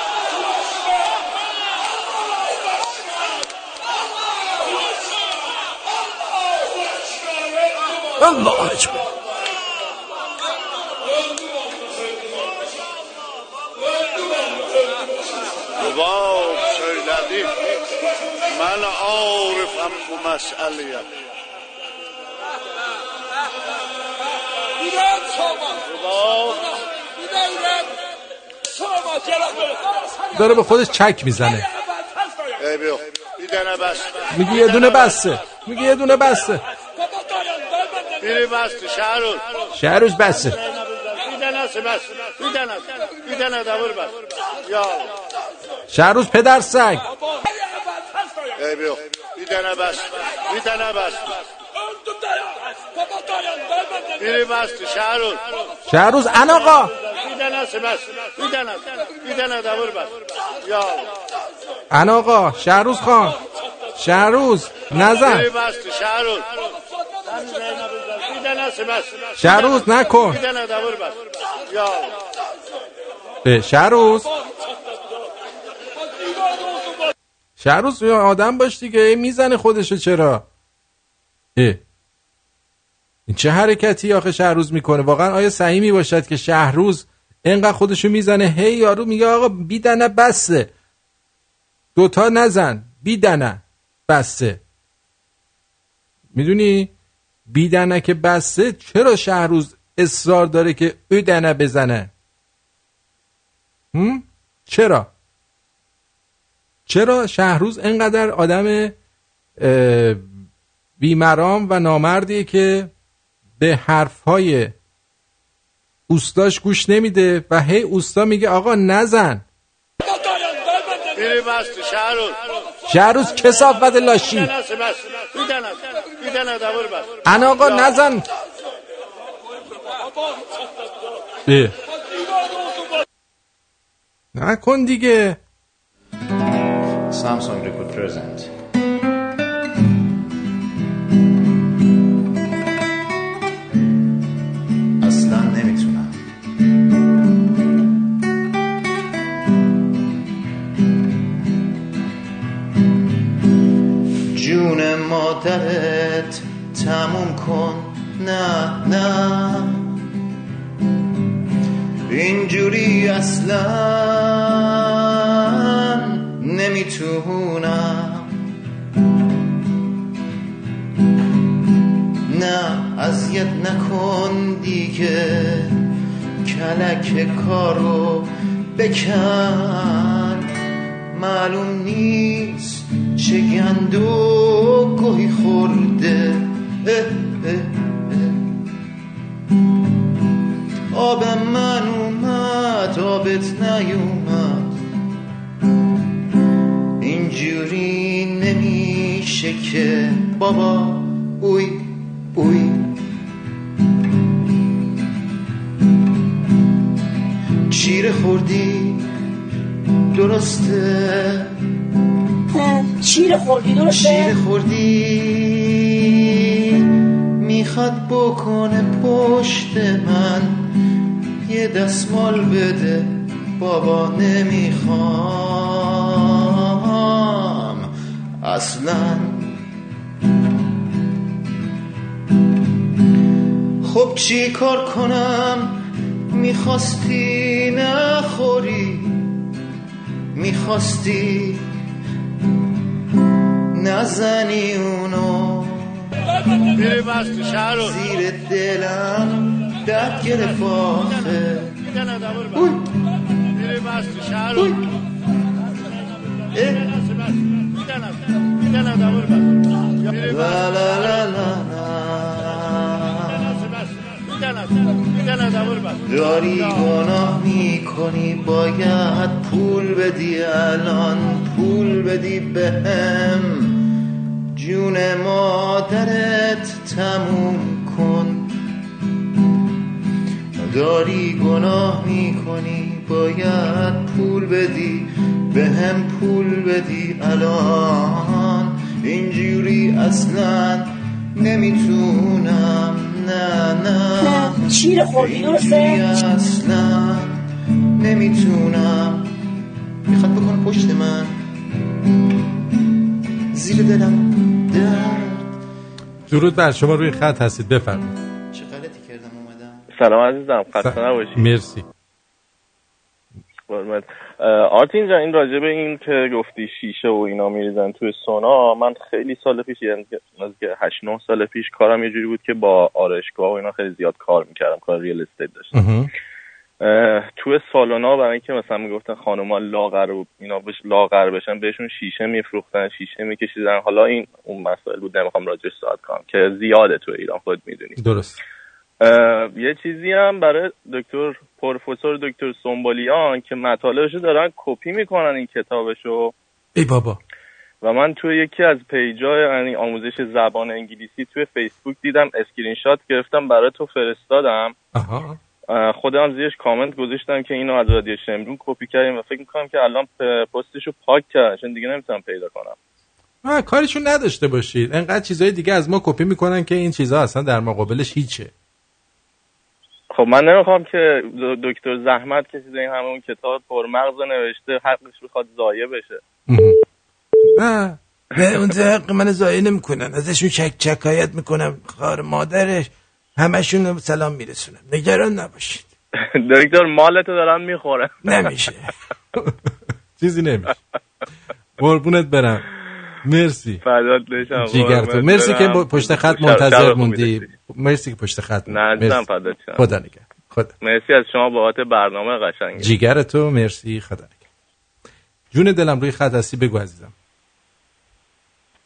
Allah ekber. Rubab söyledi mən arifəm bu məsələyə. داره به خودش چک می‌زنه. میگه یه دونه بسته. میگه یه دونه بسته. Biri bastı Şahruz. شهروز بسته. Bir tanesi bas. Bir tane. Bir tane میری بست شهروز شهروز ان آقا. بیدن هست بست بیدن هست. بیدن هست یا ان آقا شهروز خان. شهروز نزن. میری بست شهروز بیدن هست بست نکن یا شهروز. شهروز آدم باش دیگه می‌زنه خودشو چرا؟ اه. این چه حرکتی آخه شهروز می‌کنه؟ واقعا آیا صحیح باشد که شهروز اینقدر خودشو می‌زنه؟ هی یارو میگه آقا بیدنه بسته. دوتا نزن. بیدنه بسته. می‌دونی بیدنه که بسته چرا شهروز اصرار داره که او دنه بزنه؟ هم؟ چرا؟ چرا شهروز انقدر آدم بیمرام و نامردیه که به حرفهای اوستاش گوش نمیده و هی اوستا میگه آقا نزن. شهروز کسافت لاشی Bir tanesi bas. Bir tane. Bir tane de vur bas. ان آقا نزن اه. نکن دیگه Samsung Record present. جون مادرت تموم کن. نه نه. اینجوری اصلا نمی‌تونم. نه اذیت نکن دیگه. کلک کارو بکن. معلوم نیست چه گندو گوهی خورده. آب من اومد آبت نیومد. اینجوری نمیشه که. بابا اوی اوی. چیره خوردی؟ درسته. چیره خوردی درسته؟ چیره خوردی می‌خواد بکنه پشت من. یه دستمال بده بابا نمی‌خوام. اصلا. خب چی کار کنم؟ می‌خواستی نخوری؟ می‌خواستی نزنی اونو. میری بس تو شهر رو. زیر دلم درد گرفت آخه. میری بس تو شهر لا لا لا داری گناه می‌کنی باید پول بدی الان. پول بدی بهم. جون مادرت تموم کن. داری گناه می‌کنی باید پول بدی به هم پول بدی الان. اینجوری اصلا نمی‌تونم نه نه. چیره خوردی؟ اصلا نمی‌تونم. می‌خواد بکن پشت من. زیر دلم. درود بر شما روی خط هستید بفرمایید. چه غلطی کردم اومدم؟ سلام عزیزم خسته نباشی. مرسی. قربونت. اه، آرتین جان این راجبه این که گفتی شیشه و اینا میریزن توی سونا من خیلی سال پیش یعنی نزدیک 8 9 سال پیش کارم یه جوری بود که با آرایشگاه و اینا خیلی زیاد کار می‌کردم کار ریل استیت داشتم. توی سالونا برای اینکه مثلا می‌گفتن خانوما لاغر و اینا بش لاغر بشن بهشون شیشه میفروختن شیشه میکشیدن. حالا این اون مسائل بود نمی‌خوام راجعش صحبت کنم که زیاده تو ایران خود می‌دونی. درست. یه چیزی هم برای دکتر پروفسور دکتر سنبالیان که مطالبشو دارن کپی می‌کنن این کتابشو. ای بابا. و من توی یکی از پیجای یعنی آموزش زبان انگلیسی توی فیسبوک دیدم اسکرین شات گرفتم برای تو فرستادم. آها. خودم زیرش کامنت گذاشتم که اینو از رادیو شمرون کپی کردیم و فکر می‌کنم که الان پ- پستشو پاک کردن. چون دیگه نمی‌تونم پیدا کنم. آه، کارشون نداشته باشید. انقدر چیزای دیگه از ما کپی می‌کنن که این چیزها اصلا در مقابلش هیچه. خب من نمی‌خوام که دکتر زحمت کشیده این همه اون کتاب پرمغز رو نوشته حقش بخواد ضایع بشه. نه به اون حق من ضایع نمی‌کنن. ازشون شک شکایت می‌کنم. خار مادرش. همشون رو سلام میرسونم. نگران نباشید. دکتر مالتو دارن می‌خورن نمیشه. چیزی نمیشه. قربونت برم. مرسی. فدات بشم. جیگر تو. قربونت مرسی که پشت خط منتظر موندی. مرسی که پشت خط نه. فدات شم. خدا نگه. خدا. مرسی از شما بابت برنامه قشنگ. جیگر تو. مرسی. خدا نگه. جون دلم روی خط هستی. بگو عزیزم.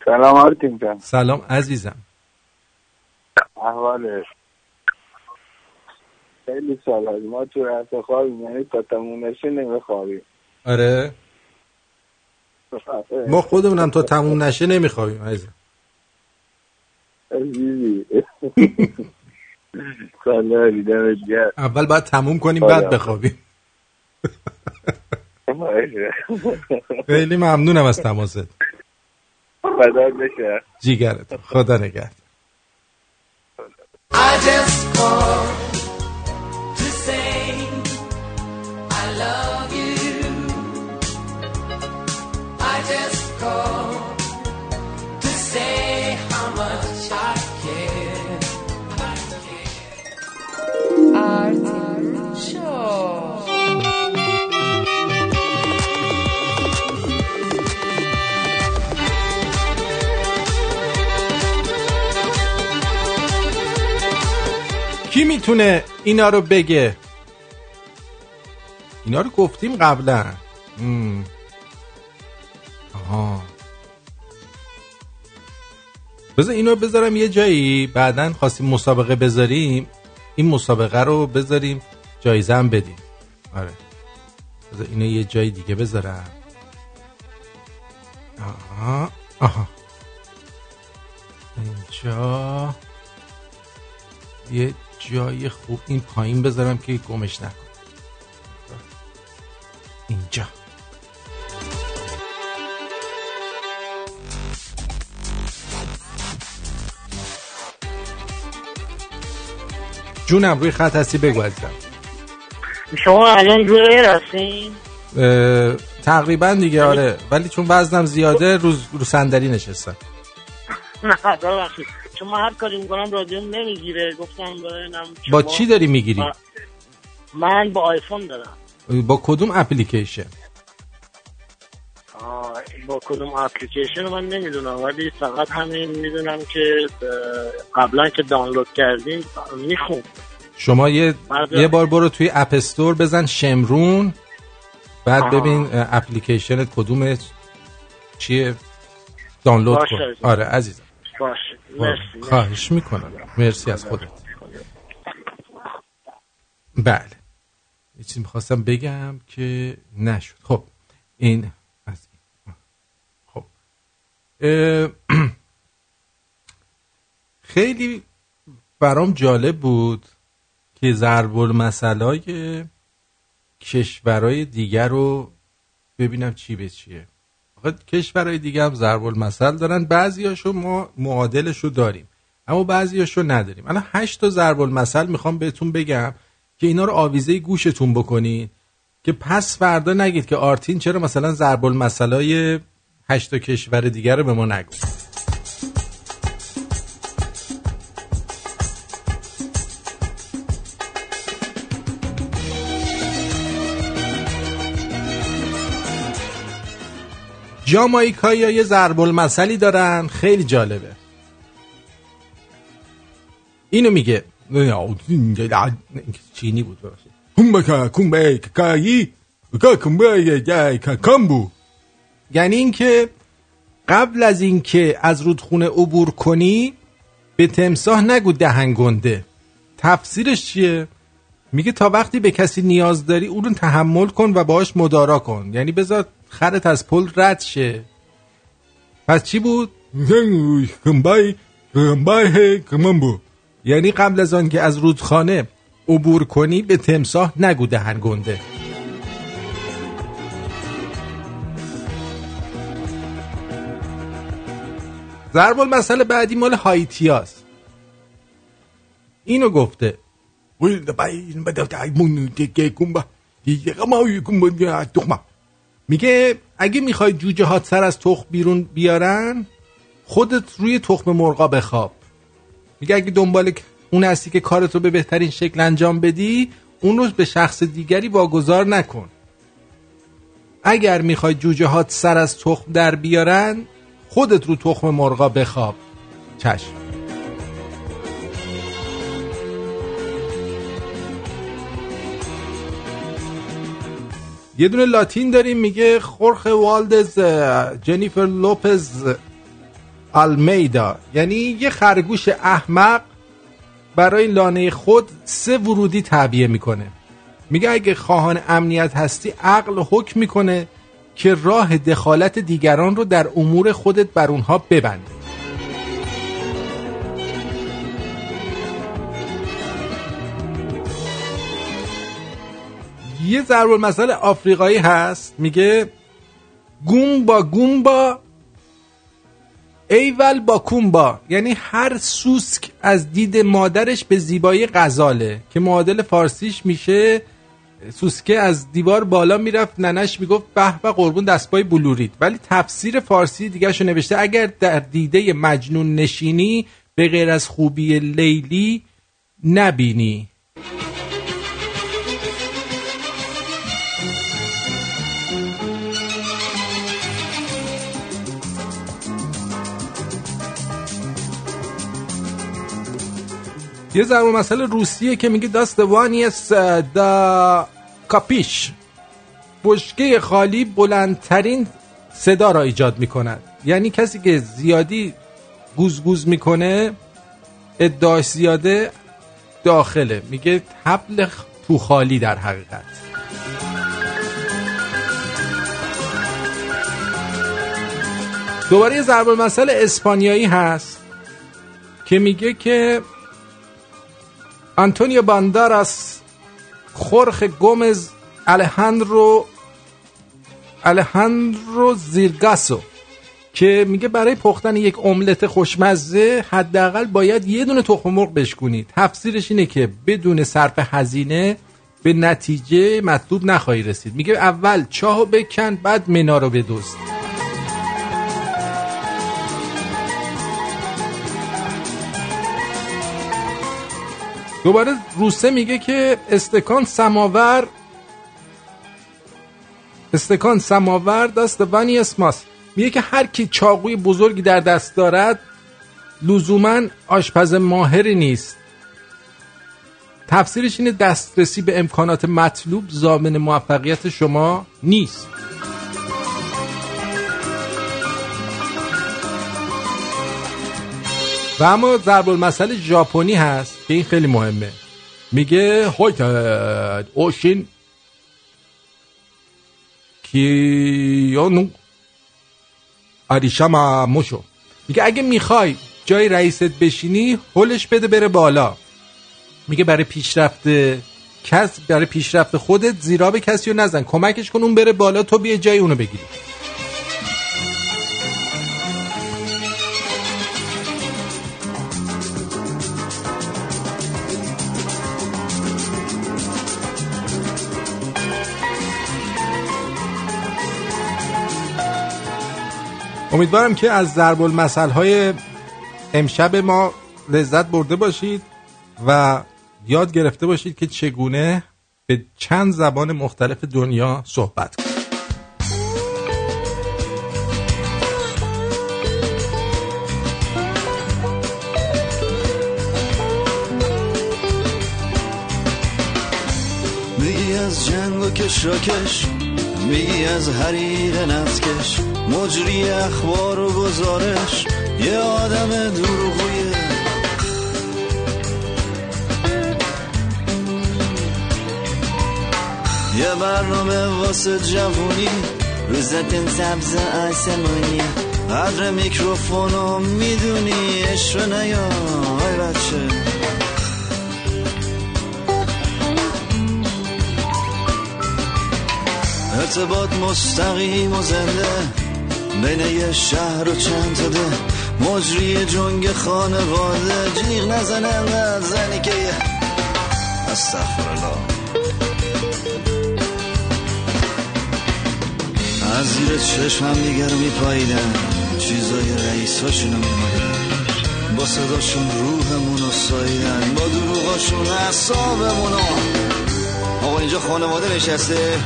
سلام آرتین جان. سلام عزیزم. احوالش. خیلی سال از ما تو رفت خوابیم یعنی تا تموم نشه نمیخوابیم. آره. ما خودمونم تا تموم نشه نمیخوابیم عزیزم. عزیزی. اول باید تموم کنیم آره. بعد بخوابیم. باشه خیلی ممنونم از تماست. فدا بشه جیگرت خدا نگهد I just called کی می‌تونه اینا رو بگه؟ اینا رو گفتیم قبلا. آها. بذار اینو بذارم یه جایی. بعدا خواستیم مسابقه بذاریم. این مسابقه رو بذاریم جایزه هم بدیم. آره. بذار اینو یه جای دیگه بذارم. آها. آها. اینجا یه جای خوب این پایین بذارم که گمش نکن اینجا. جونم روی خط هستی بگو عزیزم. شما الان ایر هستین؟ تقریبا دیگه آره. ولی چون وزنم زیاده رو, رو صندلی نشستم. نه ببخشید. چون من هر کاری می‌کنم رادیو نمی‌گیره. گفتم با شما- چی داری می‌گیری؟ من با آیفون دارم. با کدوم اپلیکیشن؟ با کدوم اپلیکیشن من نمی‌دونم ولی فقط همین می‌دونم که قبلا که دانلود کردیم میخون شما یه. یه بار برو توی اپ استور بزن شمرون بعد. ببین اپلیکیشنت کدومه چیه دانلود کن. آره عزیزم باشه مرسی خواهش می‌کنم مرسی از خودت بله یه چیزی می‌خواستم بگم که نشد خب این. خیلی برام جالب بود که ضرب المثلای کشورهای دیگر رو ببینم چی به چیه. کشورهای دیگه هم ضرب المثل دارن بعضیاشو ما معادلشو داریم اما بعضیاشو نداریم. الان هشت تا ضرب المثل می‌خوام بهتون بگم که اینا رو آویزه گوشتون بکنید که پس فردا نگید که آرتین چرا مثلا ضرب المثلای هشت تا کشور دیگر رو به ما نگو. جامایکایی یه ضرب المثلی دارن. خیلی جالبه. اینو میگه. چینی بود. کومبه جای کا کامبو یعنی اینکه قبل از اینکه از رودخونه عبور کنی به تمساه نگو دهن گنده. تفسیرش چیه؟ میگه تا وقتی به کسی نیاز داری اون رو تحمل کن و باهاش مدارا کن. یعنی بذار خرت از پل رد شه. پس چی بود؟ یعنی قبل از آن که از رودخانه عبور کنی به تمساه نگو دهن گنده. ضرب المثل بعدی مال هایتیاست اینو گفته. میگه اگه می‌خوای جوجه هات سر از تخم بیرون بیارن خودت روی تخم مرغا بخواب. میگه اگه دنبال اون هستی که کارتو به بهترین شکل انجام بدی اون رو به شخص دیگری واگذار نکن. اگر می‌خوای جوجه هات سر از تخم در بیارن خودت رو تخم مرغا بخواب. چشم. یه دونه لاتین داریم میگه خورخ والدز جنیفر لوپز آلمیدا. یعنی یه خرگوش احمق برای لانه خود سه ورودی تعبیه می‌کنه. میگه اگه خواهان امنیت هستی عقل حکم می‌کنه. که راه دخالت دیگران رو در امور خودت بر اونها ببند. یه ضرب المثل آفریقایی هست میگه گومبا گومبا ایول با کومبا. یعنی هر سوسک از دید مادرش به زیبایی غزاله که معادل فارسیش میشه سوسکه از دیوار بالا می‌رفت ننش می‌گفت به به قربون دستبای بلورید. ولی تفسیر فارسی دیگرشو نوشته اگر در دیده مجنون نشینی به غیر از خوبی لیلی نبینی. یه ضرب مسئله روسیه که میگه داست وانیس دا کاپیش. بشکه خالی بلندترین صدا را ایجاد می‌کند. یعنی کسی که زیادی گوزگوز می‌کنه ادعاش زیاده داخله. میگه تبل تو خالی در حقیقت. دوباره یه ضرب المثل اسپانیایی هست که میگه که آنتونیو بانداراس خورخ گومز الهاندرو الهاندرو زیرگاسو که میگه برای پختن یک املت خوشمزه حداقل باید یه دونه تخم مرغ بشکنید تفسیرش اینه که بدون صرف هزینه به نتیجه مطلوب نخواهی رسید. میگه اول چاهو بکن بعد منا رو بدوست دوباره روسه میگه که استکان سماور استکان سماور دست ونی اسماس. میگه که هر کی چاقوی بزرگی در دست دارد لزوما آشپز ماهری نیست. تفسیرش اینه دسترسی به امکانات مطلوب زامن موفقیت شما نیست. و اما ضرب المثل ژاپنی هست. که این خیلی مهمه. میگه هویت اوشین کیونو آریشاما موشو. میگه اگه می‌خوای جای رئیست بشینی هلش بده بره بالا. میگه برای پیشرفت کس برای پیشرفت خودت زیرا به کسی رو نزن. کمکش کن اون بره بالا تو بیا جای اونو بگیری. امیدوارم که از ضرب المثل های امشب ما لذت برده باشید و یاد گرفته باشید که چگونه به چند زبان مختلف دنیا صحبت کنید از جنگ و میگی از حریر نفکش مجری اخبار و گزارش یه آدم دروغویه. یه برنامه واسه جوونی روزتن سبز آسمونی قدر میکروفونو می‌دونی عشق نیا های بچه. ارتباط مستقیم و زنده. بین یه شهر و چند تا ده. مجری جنگ خانواده. جیغ نزنه انقدر زنی که استغفرالله. از زیر چشمم دیگر رو میپاییدن. چیزای رئیساشونو میمالیدن. با صداشون روحمونو ساییدن. با دروغاشون اصابمونو آقا اینجا خانواده نشسته.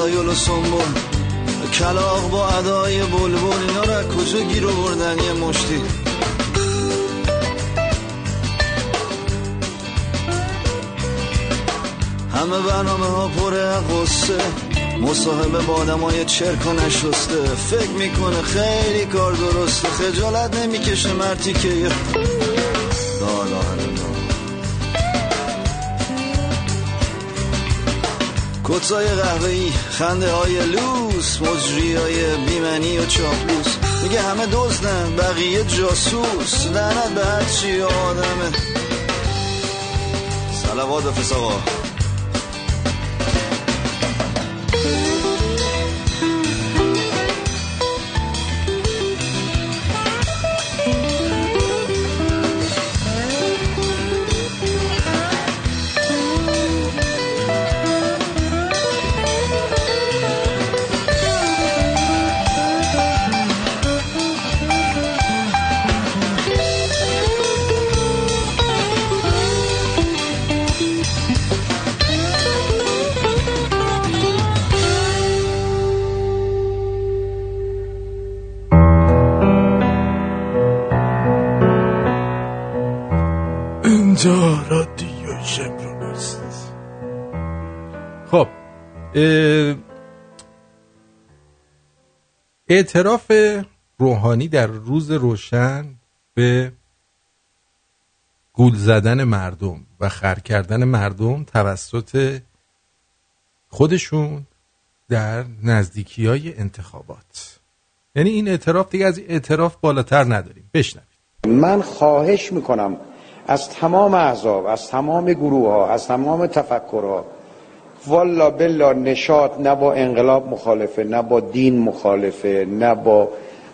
گلایل و سنبول کلاق با ادای بلبل اینا را کجا گیر بردن یه مشتی؟ همه برنامه ها پر قصه مصاحبه با آدمای چرک و نشسته. فکر می‌کنه خیلی کار درسته. خجالت نمی‌کشه مرتی که کتای قهوه‌ای خنده های لوس مجری های بیمنی و چاپلوس. میگه همه دزدن بقیه جاسوس. لعنت به هر چی آدمه. سلوات بفرست آقا. اعتراف روحانی در روز روشن به گول زدن مردم و خر کردن مردم توسط خودشون در نزدیکی های انتخابات. یعنی این اعتراف دیگه از اعتراف بالاتر نداریم. بشنوید. من خواهش می‌کنم از تمام احزاب از تمام گروه ها از تمام تفکرها والا بلا نشاط نه با انقلاب مخالفه نه با دین مخالفه نه با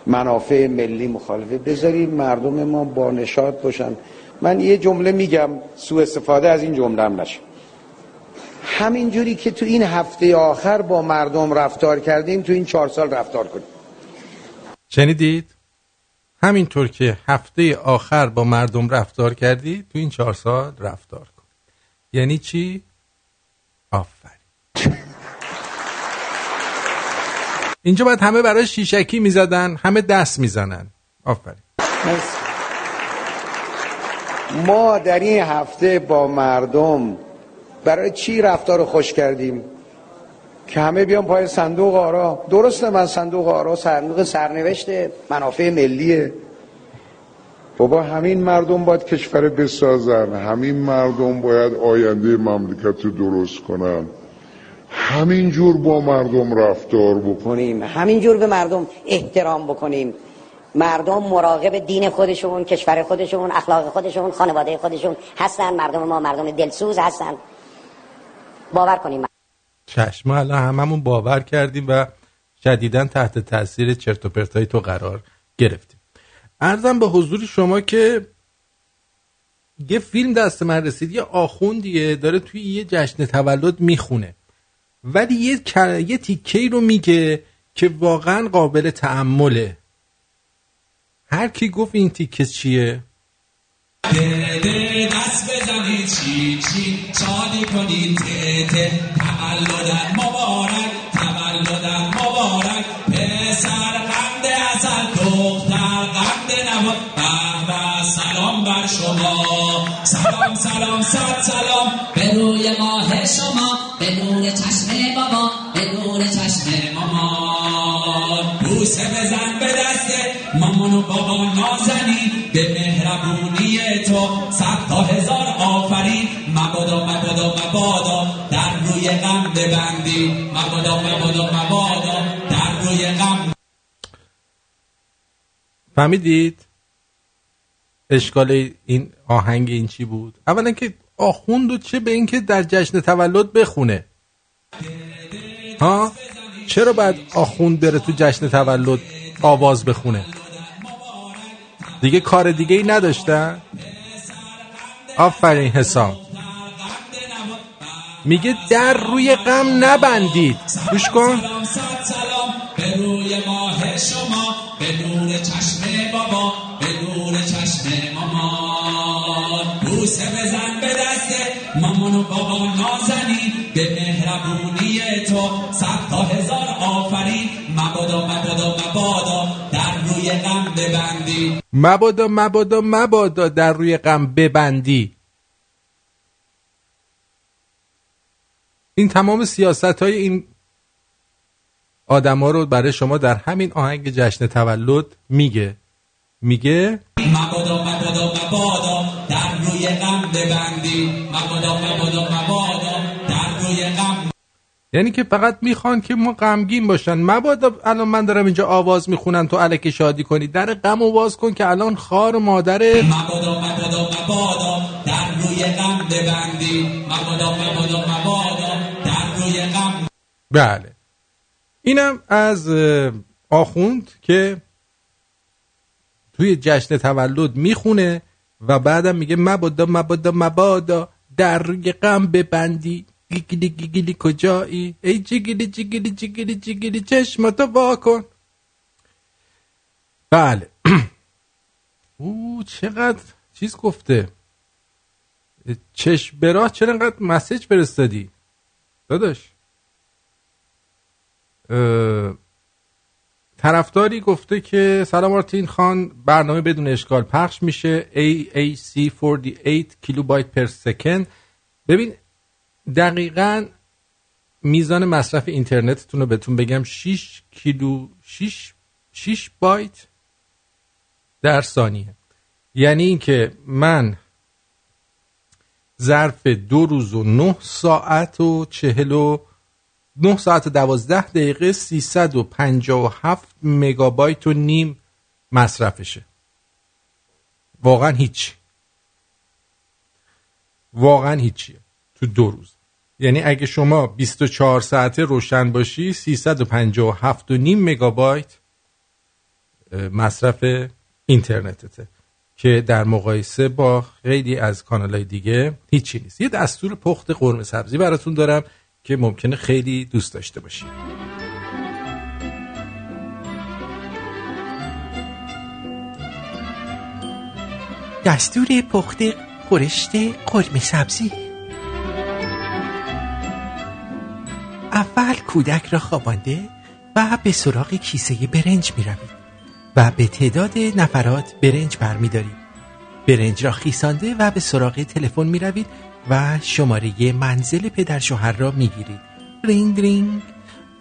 منافع ملی مخالفه. بذاریم مردم ما با نشاط باشن. من یه جمله میگم سوء استفاده از این جمله هم نشه. همین جوری که تو این هفته آخر با مردم رفتار کردیم تو این چهار سال رفتار کنیم. شنیدید؟ همینطور که هفته آخر با مردم رفتار کردی تو این چهار سال رفتار کن. یعنی چی؟ آفرین. اینجا باید همه برای شیشکی می‌زدن همه دست می‌زنن. آفرین. ما در این هفته با مردم برای چی رفتار خوش کردیم؟ که همه بیان پای صندوق آرا. درسته من صندوق آرا صندوق سرنوشت منافع ملیه. بابا همین مردم باید کشور بسازن. همین مردم باید آینده مملکت رو درست کنن. همین جور با مردم رفتار بکنیم. همینجور به مردم احترام بکنیم. مردم مراقب دین خودشون کشور خودشون اخلاق خودشون خانواده خودشون هستن. مردم ما مردم دلسوز هستن. باور کنیم. چشم الان هممون باور کردیم و شدیدا تحت تاثیر چرت و پرتای تو قرار گرفتیم. ارزم به حضور شما که یه فیلم دست من رسید یه آخوندیه داره توی یه جشن تولد می‌خونه. ولی یه, یه تیکه رو میگه که واقعا قابل تعمله هر کی گفت این تیکه چیه؟ دست بزنید چی چی شادی کنید ته ته تولدن سلام بر شما. سلام سلام صد سلام. به روی ماه شما به نور چشم بابا به نور چشم مامان بوسه بزن به دست مامان و بابا نازنین. به مهربونی تو صد تا هزار آفرین. مبادا مبادا مبادا در روی غم ببندی. مبادا مبادا مبادا در روی غم. فهمیدید؟ اشکال این آهنگ این چی بود؟ اولا که آخوند و چه به اینکه در جشن تولد بخونه؟ ها؟ چرا باید آخوند بره تو جشن تولد آواز بخونه؟ دیگه کار دیگه ای نداشتن؟ آفرین حسام. میگه در روی غم نبندید. گوش کن. بابا نازنین به مهربونی تو صد تا هزار آفرین. مبادا مبادا مبادا در روی غم ببندی. مبادا مبادا مبادا در روی غم ببندی. این تمام سیاست های این آدما رو برای شما در همین آهنگ جشن تولد میگه. میگه مبادا مبادا مبادا. یعنی که فقط می‌خوان که ما غمگین باشن. مبادا الان من دارم اینجا آواز می‌خونم تو الکی شادی کنی. در غم و باز کن که الان خار و مادر مبادا مبادا مبادا در روی غم ببندی. مبادا مبادا مبادا در روی غم بله. اینم از آخوند که توی جشن تولد می‌خونه و بعدم میگه مبادا مبادا مبادا در روی غم ببندی. گیگلی گیگلی کجایی؟ ای جیگلی جیگلی جیگلی جیگلی چشماتو وا کن. بله. او چقدر چیز گفته. چشم براه چرا انقدر مسیج فرستادی؟ داداش. اه، طرفداری گفته که سلام آرتین خان برنامه بدون اشکال پخش میشه. AAC 48 کیلوبایت پر سکند ببین دقیقا میزان مصرف اینترنتتون رو بهتون بگم 6 کیلو 6 6 بایت در ثانیه. یعنی اینکه من ظرف دو روز و نه ساعت و چهل و نه ساعت و دوازده دقیقه 357 مگابایت و نیم مصرفشه. واقعا هیچ واقعا هیچیه. تو دو روز. یعنی اگه شما 24 ساعته روشن باشی 357 و نیم مگابایت اه، مصرف اینترنتته که در مقایسه با خیلی از کانال های دیگه هیچی نیست. یه دستور پخت قرمه سبزی براتون دارم که ممکنه خیلی دوست داشته باشید. دستور پخت خورشت قرمه سبزی. اول کودک را خوابانده و به سراغ کیسه برنج می روید و به تعداد نفرات برنج برمیدارید برنج را خیسانده و به سراغ تلفن می روید و شماره منزل پدر شوهر را می گیرید رینگ رینگ.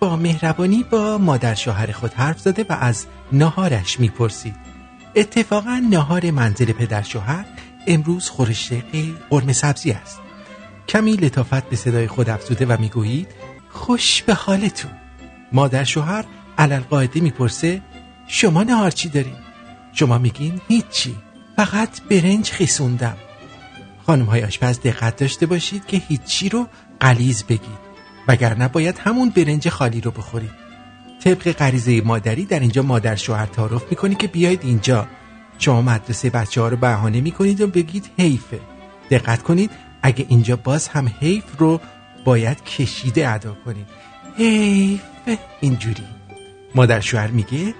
با مهربانی با مادر شوهر خود حرف زده و از ناهارش می پرسید اتفاقا ناهار منزل پدر شوهر امروز خورشت قرمه سبزی است. کمی لطافت به صدای خود افزوده و می‌گویید خوش به حالتون. مادر شوهر علل قاعده می‌پرسه شما نهار چی دارین؟ شما میگین هیچی فقط برنج خیسوندم. خانم های آشپز دقت داشته باشید که هیچی رو قلیز بگید وگرنه باید همون برنج خالی رو بخورید. طبق غریزه مادری در اینجا مادر شوهر تعارف می‌کنی که بیاید اینجا. شما مدرسه بچه ها رو بهانه می‌کنید و بگید حیفه. دقت کنید اگه اینجا باز هم حیف رو باید کشیده ادا کنید حیف اینجوری. مادر شوهر میگه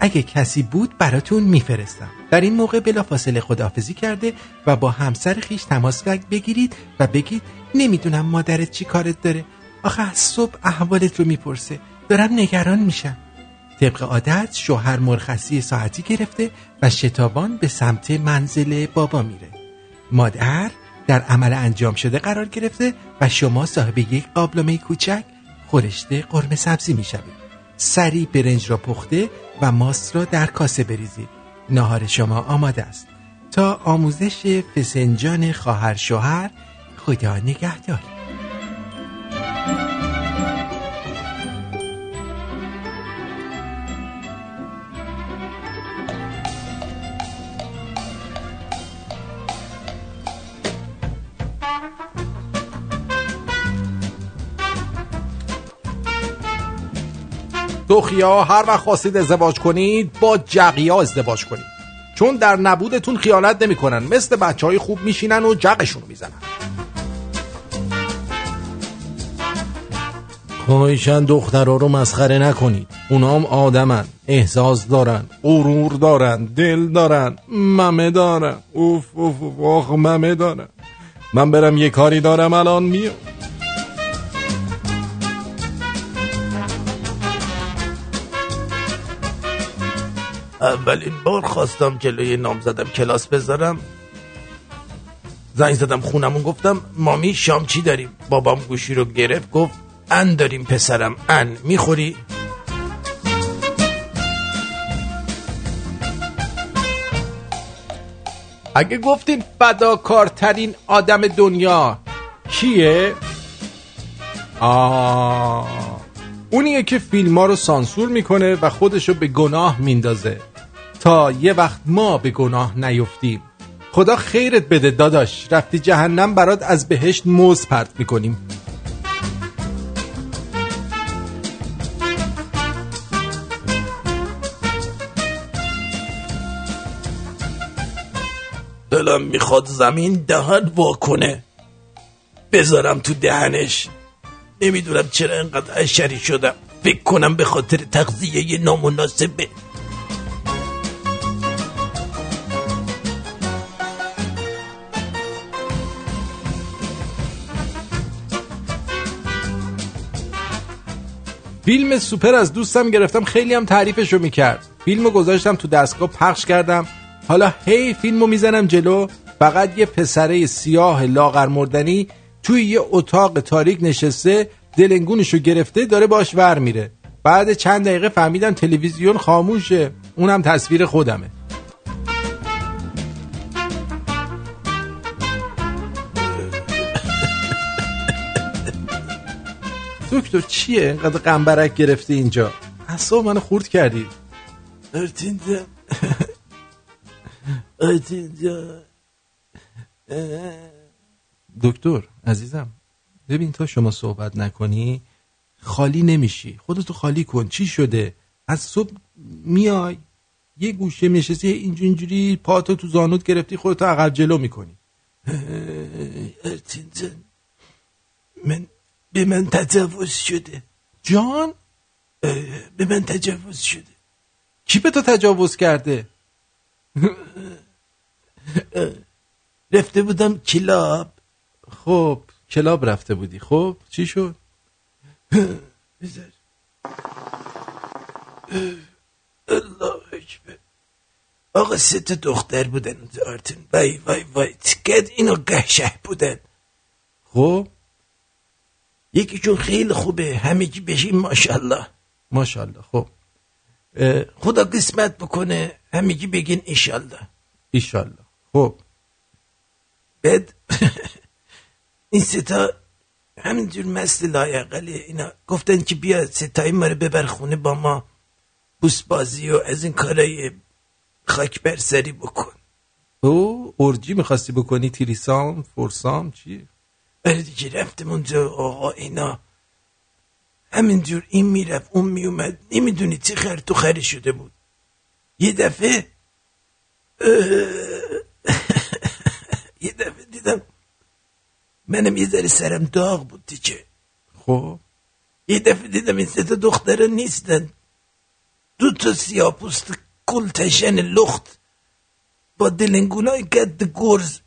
اگه کسی بود براتون میفرستم. در این موقع بلافاصله خداحافظی کرده و با همسر خیش تماس بگیرید و بگید نمی‌دونم مادرت چی کارت داره. آخه از صبح احوالت رو می‌پرسه. دارم نگران میشم. طبق عادت شوهر مرخصی ساعتی گرفته و شتابان به سمت منزل بابا میره. مادر در عمل انجام شده قرار گرفته و شما صاحب یک قابلمه کوچک خورشت قرمه سبزی می‌شوید. سری برنج را پخته و ماست را در کاسه بریزید. ناهار شما آماده است. تا آموزش فسنجان خواهر شوهر خدا نگهدار. دخیا هر وقت خواستید ازدواج کنید با جقیا ازدواج کنید. چون در نبودتون خیانت نمی‌کنن. مثل بچه های خوب میشینن و جقشون می‌زنن. خواهشن دخترها رو مسخره نکنید. اونام آدمن. احساس دارن. غرور دارن. دل دارن. ممه دارن. اوف اوف اوف. آخ ممه دارن. من برم یه کاری دارم الان میام. اولین بار خواستم جلوی نام زدم کلاس بذارم. زنگ زدم خونمون گفتم مامی شام چی داریم؟ بابام گوشی رو گرفت گفت ان داریم پسرم ان. می‌خوری؟ اگه گفتین فداکارترین آدم دنیا کیه؟ آه. اونیه که فیلم ها رو سانسور می‌کنه و خودشو به گناه میندازه. تا یه وقت ما به گناه نیفتیم. خدا خیرت بده داداش. رفتی جهنم برات از بهشت موز پرت می‌کنیم. دلم می‌خواد زمین دهن وا کنه. بذارم تو دهنش. نمی‌دونم چرا انقدر اشری شدم. فکر کنم به خاطر تغذیه نامناسبه. فیلم سوپر از دوستم گرفتم خیلی هم تعریفشو می‌کرد. فیلمو گذاشتم تو دستگاه پخش کردم. حالا هی فیلمو می‌زنم جلو. فقط یه پسره سیاه لاغر مردنی توی یه اتاق تاریک نشسته دلنگونشو گرفته داره باش ور میره. بعد چند دقیقه فهمیدم تلویزیون خاموشه. اونم تصویر خودمه. دکتر چیه؟ اینقدر قنبرک گرفته اینجا. اصلا منو خورد کردی. ارتینجا ارتینجا دکتر عزیزم ببین تا شما صحبت نکنی خالی نمیشی. خودتو خالی کن. چی شده؟ از صبح میای یه گوشه میشستی اینجوری اینجوری پاتو تو زانوت گرفتی خودتو عقب جلو می‌کنی. ارتینجا من به من تجاوز شده. جان؟ به من تجاوز شده. کی به تو تجاوز کرده؟ رفته بودم کلاب. خب کلاب رفته بودی. خب چی شد؟ بذار الله اکبر. آقا سه تا دختر بودن اونجا آرتین وای وای وای. چقدر اینا گهشه بودن خب؟ یکیشون خیلی خوبه همگی بشین ماشاءالله. ماشاءالله خب. خدا قسمت بکنه همگی بگین ایشالله ایشالله خب. بعد این ستا همینجور مثل لایقلی اینا گفتن که بیا ستایی ما رو ببر خونه با ما بوس بازی و از این کارای خاک بر سری بکن. او ارجی می‌خواستی بکنی تیریسام فورسام چی؟ آره دیگه رفتم اونجا آقا اینا. همینجور این می‌رفت اون میومد نمی‌دونی چه خر تو خری شده بود. یه دفعه یه دفعه دیدم منم یه ذره سرم داغ بود دیگه خب. یه دفعه دیدم این سه دختره نیستن. دو تا سیاه پوست کلتشن لخت با دلنگونای گد گرز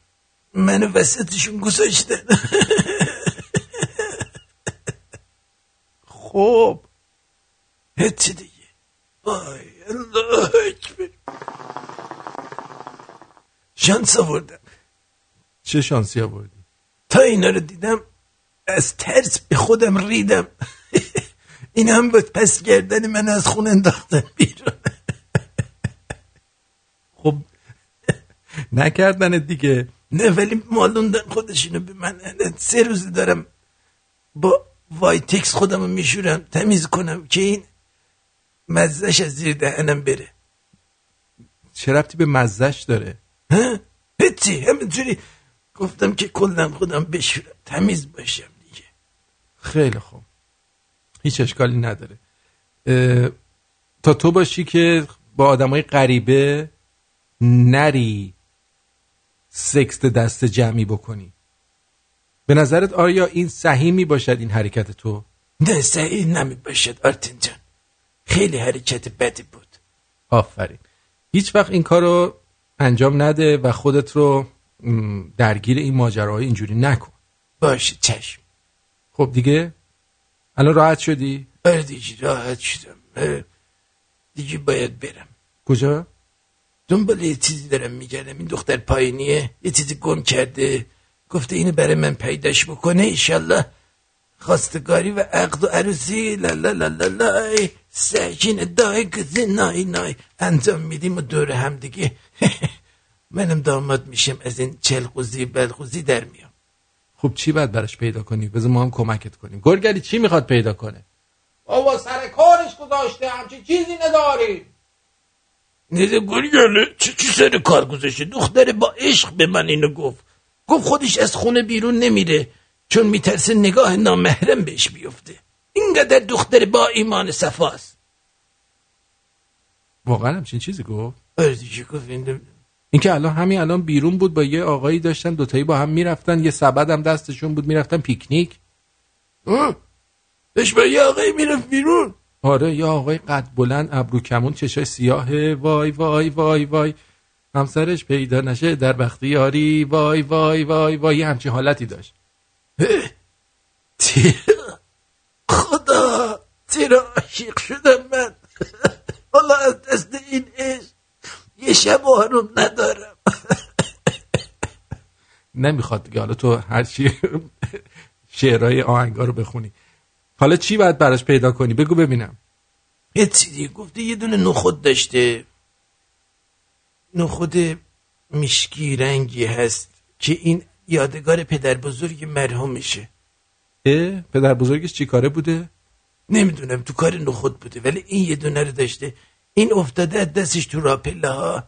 منو وسطشون گذاشتن خب هیچی دیگه وای الله اکبر شانس آوردم چه شانسی آوردی تا اینا رو دیدم از ترس به خودم ریدم این هم بود پس گردن من از خون انداختن بیرون خب نکردن دیگه نه ولی مالوندن خودشونو به من سه روز دارم با وایتکس خودم رو میشورم تمیز کنم که این مزش از زیر دهنم بره. چه ربطی به مزش داره؟ ها؟ هیچی همینجوری گفتم که کلم خودم بشورم تمیز باشم دیگه. خیلی خوب. هیچ اشکالی نداره. اه، تا تو باشی که با آدمای غریبه نری. سکست دست جمعی بکنی. به نظرت آیا این صحیح می باشد این حرکت تو؟ نه صحیح نمی باشد آرتین جان. خیلی حرکت بدی بود. آفرین. هیچ وقت این کار رو انجام نده و خودت رو درگیر این ماجراهای اینجوری نکن. باشه چشم. خب دیگه؟ الان راحت شدی؟ آره دیگه راحت شدم. دیگه باید برم. کجا؟ دنبال یه چیزی دارم میگردم. این دختر پایینیه. یه چیزی گم کرده. گفته اینو برای من پیداش بکنه ایشالله خواستگاری و عقد و عروسی. لا لا لا لا لا. سکین دای گزی نای نای. انجام میدیم و دور هم دیگه. منم داماد میشم. از این چلقوزی بلقوزی در میام. خب چی باید براش پیدا کنی؟ بذار ما هم کمکت کنیم. گرگلی چی می‌خواد پیدا کنه؟ بابا سر کارش گذاشته. همچین چیزی نداری نیده گرگله چی چی سر کار گذاشته دختر با عشق به من اینو گفت. گفت خودش از خونه بیرون نمیره. چون میترسه نگاه نامحرم بهش بیفته. اینقدر دختر با ایمان صفاست واقعا همچین چیزی گفت؟ این این که الان همین الان بیرون بود با یه آقایی داشتن دوتایی با هم می‌رفتن. یه سبد هم دستشون بود می‌رفتن پیکنیک. داشت با یه آقایی می‌رفت بیرون. آره یه آقای قد بلند ابرو کمون چشای سیاهه. وای وای وای وای. همسرش پیدا نشه در بختیاری وای وای وای وای. یه همچین حالتی داشت. خدا چرا عاشق شدم من؟ حالا از دست این عشق یه شب آروم ندارم. نمی‌خواد دیگه. حالا تو هر چی شعرهای آهنگا رو بخونی. حالا چی باید براش پیدا کنی؟ بگو ببینم. یه چیزی گفته یه دونه نخود داشته. نخود مشکی رنگی هست که این یادگار پدر بزرگ مرحوم میشه اه پدر بزرگش چی کاره بوده؟ نمی‌دونم تو کار نخود بوده ولی این یه دونه رو داشته. این افتاده دستش تو راپله ها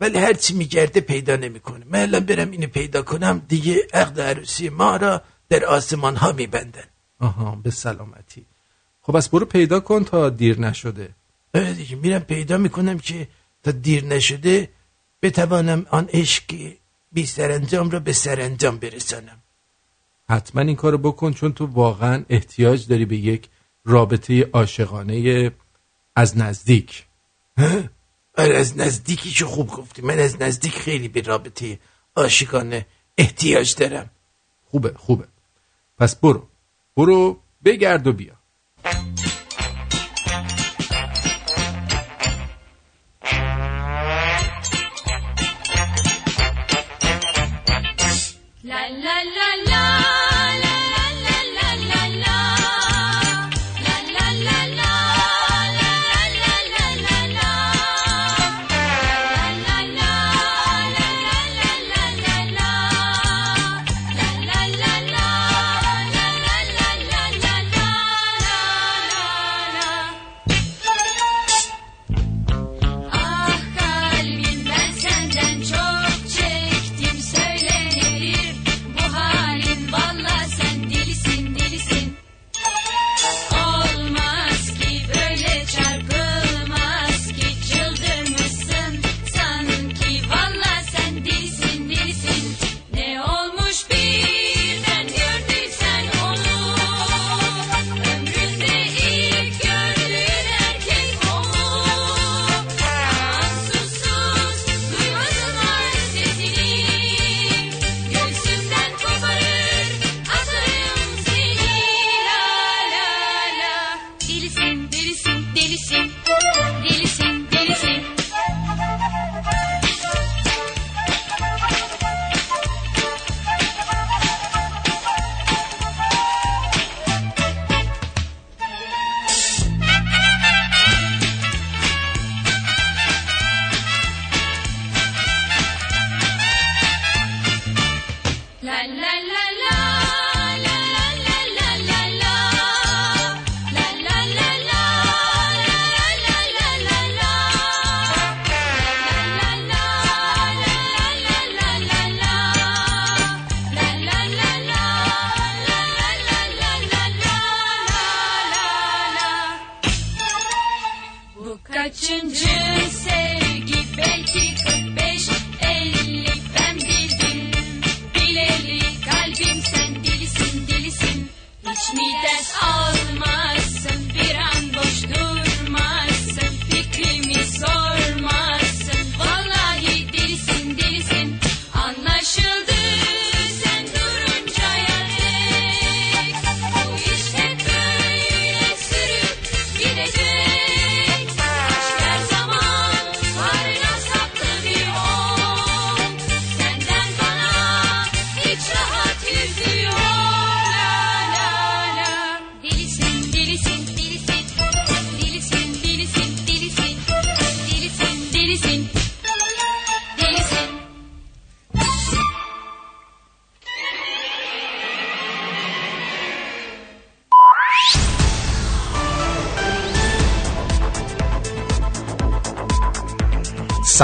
ولی هرچی میگرده پیدا نمی‌کنه. من الان برم اینو پیدا کنم دیگه عقد عروسی ما را در آسمان ها میبندن. آها به سلامتی. خب بس برو پیدا کن تا دیر نشده. آره دیگه میرم پیدا می‌کنم که تا دیر نشده بتوانم آن عشق بی سرانجام را به سرانجام برسانم. حتما این کارو بکن چون تو واقعا احتیاج داری به یک رابطه عاشقانه از نزدیک. آره از نزدیکی چه خوب گفتی. من از نزدیک خیلی به رابطه عاشقانه احتیاج دارم. خوبه خوبه. پس برو. برو بگرد و بیا.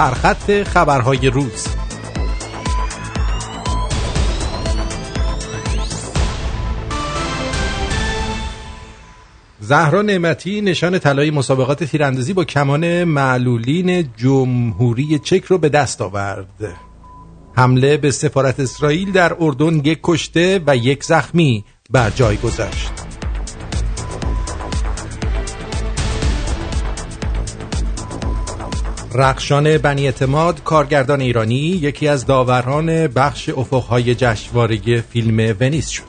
سرخط خبرهای روز. زهرا نعمتی نشان طلای مسابقات تیراندازی با کمان معلولین جمهوری چک رو به دست آورد. حمله به سفارت اسرائیل در اردن یک کشته و یک زخمی بر جای گذاشت. رخشان بنی اعتماد کارگردان ایرانی یکی از داوران بخش افقهای جشنواره فیلم ونیز شد.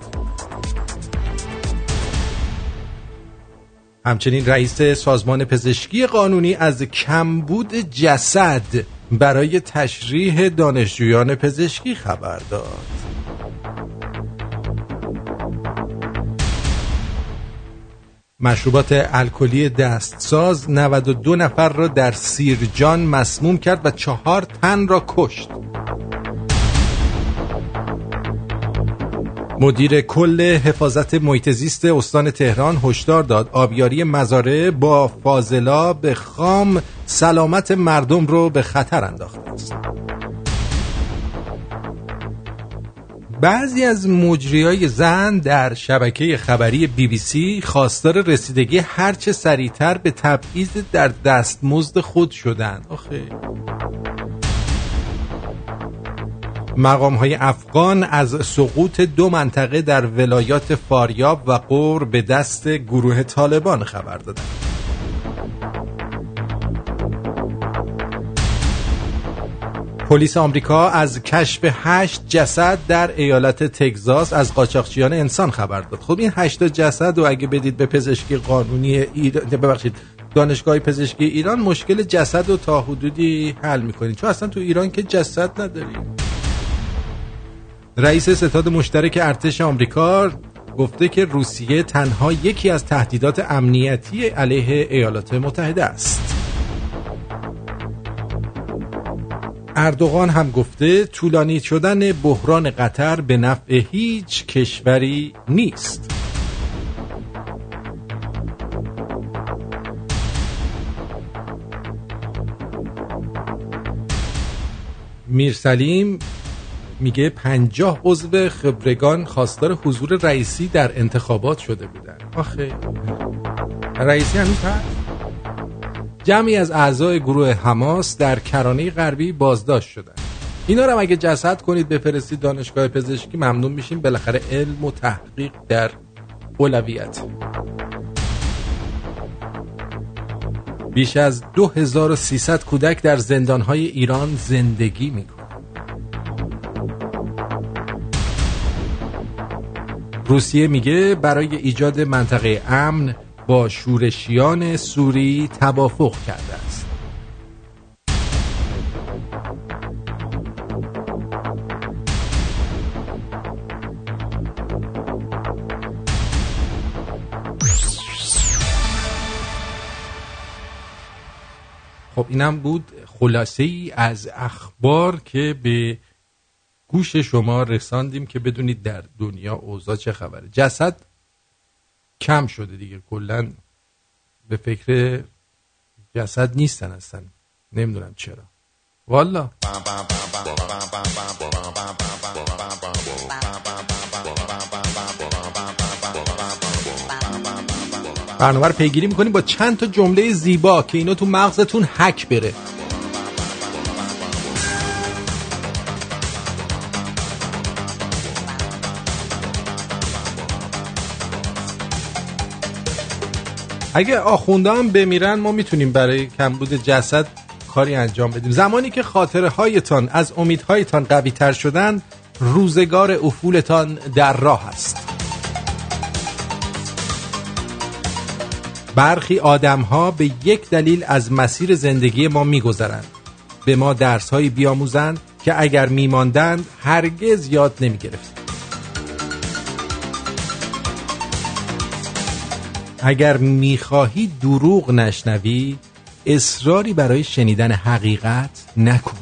همچنین رئیس سازمان پزشکی قانونی از کمبود جسد برای تشریح دانشجویان پزشکی خبر داد. مشروبات الکلی دستساز 92 نفر را در سیرجان مسموم کرد و چهار تن را کشت. مدیر کل حفاظت محیط زیست استان تهران هشدار داد. آبیاری مزارع با فاضلاب خام سلامت مردم رو به خطر انداخته است. بعضی از مجری زن در شبکه خبری بی بی سی خواستار رسیدگی هرچه سریعتر به تبعیض در دستمزد خود شدند. آخه مقام های افغان از سقوط دو منطقه در ولایات فاریاب و قور به دست گروه طالبان خبر دادند. پلیس آمریکا از کشف هشت جسد در ایالت تگزاس از قاچاقچیان انسان خبر داد. خب این هشت جسد رو اگه بدید به پزشکی قانونی ایران ببخشید دانشگاه پزشکی ایران مشکل جسد رو تا حدودی حل می‌کنید. چون اصلا تو ایران که جسد نداریم. رئیس ستاد مشترک ارتش آمریکا گفته که روسیه تنها یکی از تهدیدات امنیتی علیه ایالات متحده است. اردوغان هم گفته طولانی شدن بحران قطر به نفع هیچ کشوری نیست. میرسلیم میگه پنجاه عضو خبرگان خواستار حضور رئیسی در انتخابات شده بودن آخه رئیسی هنوز هست جمعی از اعضای گروه حماس در کرانه غربی بازداشت شدن اینا رو اگه جسد کنید بفرستید دانشگاه پزشکی ممنون میشیم. بالاخره علم و تحقیق در اولویت. بیش از 2300 کودک در زندانهای ایران زندگی می‌کنند. روسیه میگه برای ایجاد منطقه امن با شورشیان سوری توافق کرده است. خب اینم بود خلاصه ای از اخبار که به گوش شما رساندیم که بدونید در دنیا اوضاع چه خبره. جسد کم شده دیگه. کلا به فکر جسد نیستن هستن نمی‌دونم چرا. والا برنامه رو پیگیری می‌کنیم با چند تا جمله زیبا که اینا تو مغزتون حک بره. اگه آخونده هم بمیرن ما می‌تونیم برای کمبود جسد کاری انجام بدیم. زمانی که خاطره هایتان از امیدهایتان قوی تر شدن روزگار افولتان در راه است. برخی آدم ها به یک دلیل از مسیر زندگی ما میگذرند. به ما درس هایی بیاموزند که اگر میماندند هرگز یاد نمی اگر می‌خواهی دروغ نشنوی اصراری برای شنیدن حقیقت نکن.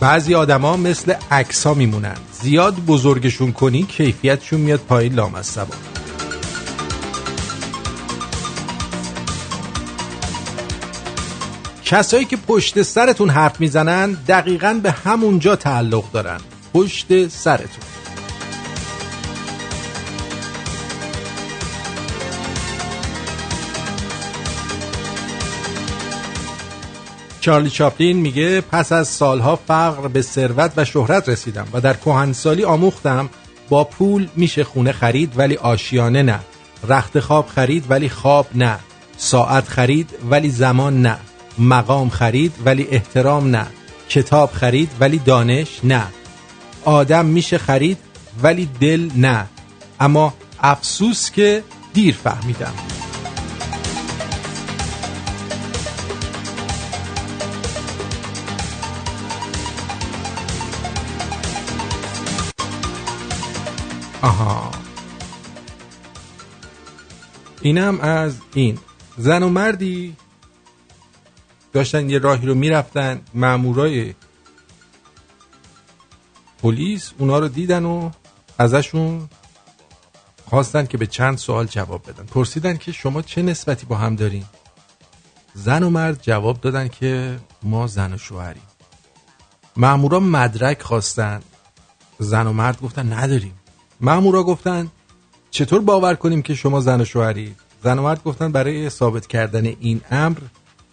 بعضی آدما مثل عکس ها میمونن. زیاد بزرگشون کنی کیفیتشون میاد پایین لام از سبا. کسایی که پشت سرتون حرف می‌زنن دقیقا به همونجا تعلق دارن. پشت سرتون. چارلی چاپلین میگه پس از سالها فقر به ثروت و شهرت رسیدم و در کهنسالی آموختم با پول میشه خونه خرید ولی آشیانه نه. رخت خواب خرید ولی خواب نه. ساعت خرید ولی زمان نه. مقام خرید ولی احترام نه. کتاب خرید ولی دانش نه. آدم میشه خرید ولی دل نه. اما افسوس که دیر فهمیدم. آها. اینم از این. زن و مردی داشتن یه راهی رو می‌رفتن مامورای پلیس اونا رو دیدن و ازشون خواستن که به چند سوال جواب بدن. پرسیدن که شما چه نسبتی با هم دارین؟ زن و مرد جواب دادن که ما زن و شوهریم. مامورا مدرک خواستن. زن و مرد گفتن نداریم. مامورا گفتن چطور باور کنیم که شما زن و شوهرید؟ زن و مرد گفتن برای ثابت کردن این امر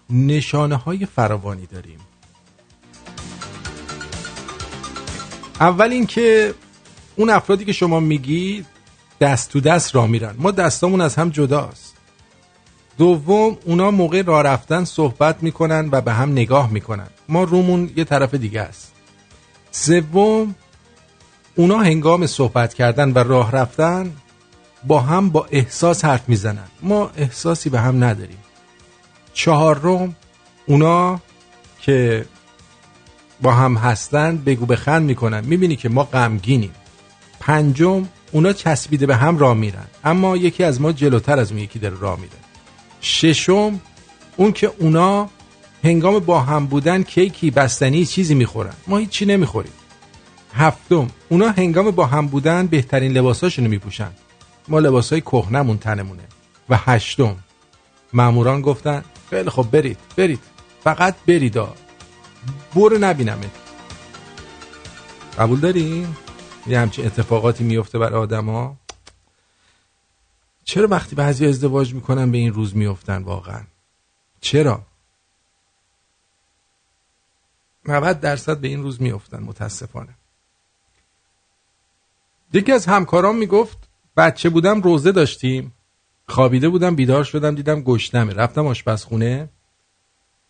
نشانه های فراوانی داریم. اول اینکه اون افرادی که شما میگی دست تو دست را میرن. ما دستامون از هم جداست. دوم اونا موقع راه رفتن صحبت می‌کنن و به هم نگاه می‌کنن. ما رومون یه طرف دیگه است. سوم اونا هنگام صحبت کردن و راه رفتن با هم با احساس حرف می‌زنن. ما احساسی به هم نداریم. چهارم اونا که با هم هستن بگو بخند می‌کنن. می‌بینی که ما غمگینیم. پنجم اونا چسبیده به هم راه میرن. اما یکی از ما جلوتر از اون یکی داره راه میره. ششم اون که اونا هنگام با هم بودن کیکی بستنی چیزی می‌خورن. ما هیچی نمی‌خوریم. هفتم اونا هنگام با هم بودن بهترین لباساشونو میپوشن. ما لباسای کهنمون تنمونه. و هشتم ماموران گفتن خیلی خب برید برید. فقط برید برو نبینمت. قبول داریم یه همچین اتفاقاتی میفته بر آدما؟ چرا وقتی بعضی ازدواج می‌کنن به این روز میفتن واقعا؟ چرا؟ 90 درصد به این روز میفتن متاسفانه. یکی از همکاران می‌گفت بچه بودم روزه داشتیم. خوابیده بودم بیدار شدم دیدم گشنمه. رفتم آشپزخونه.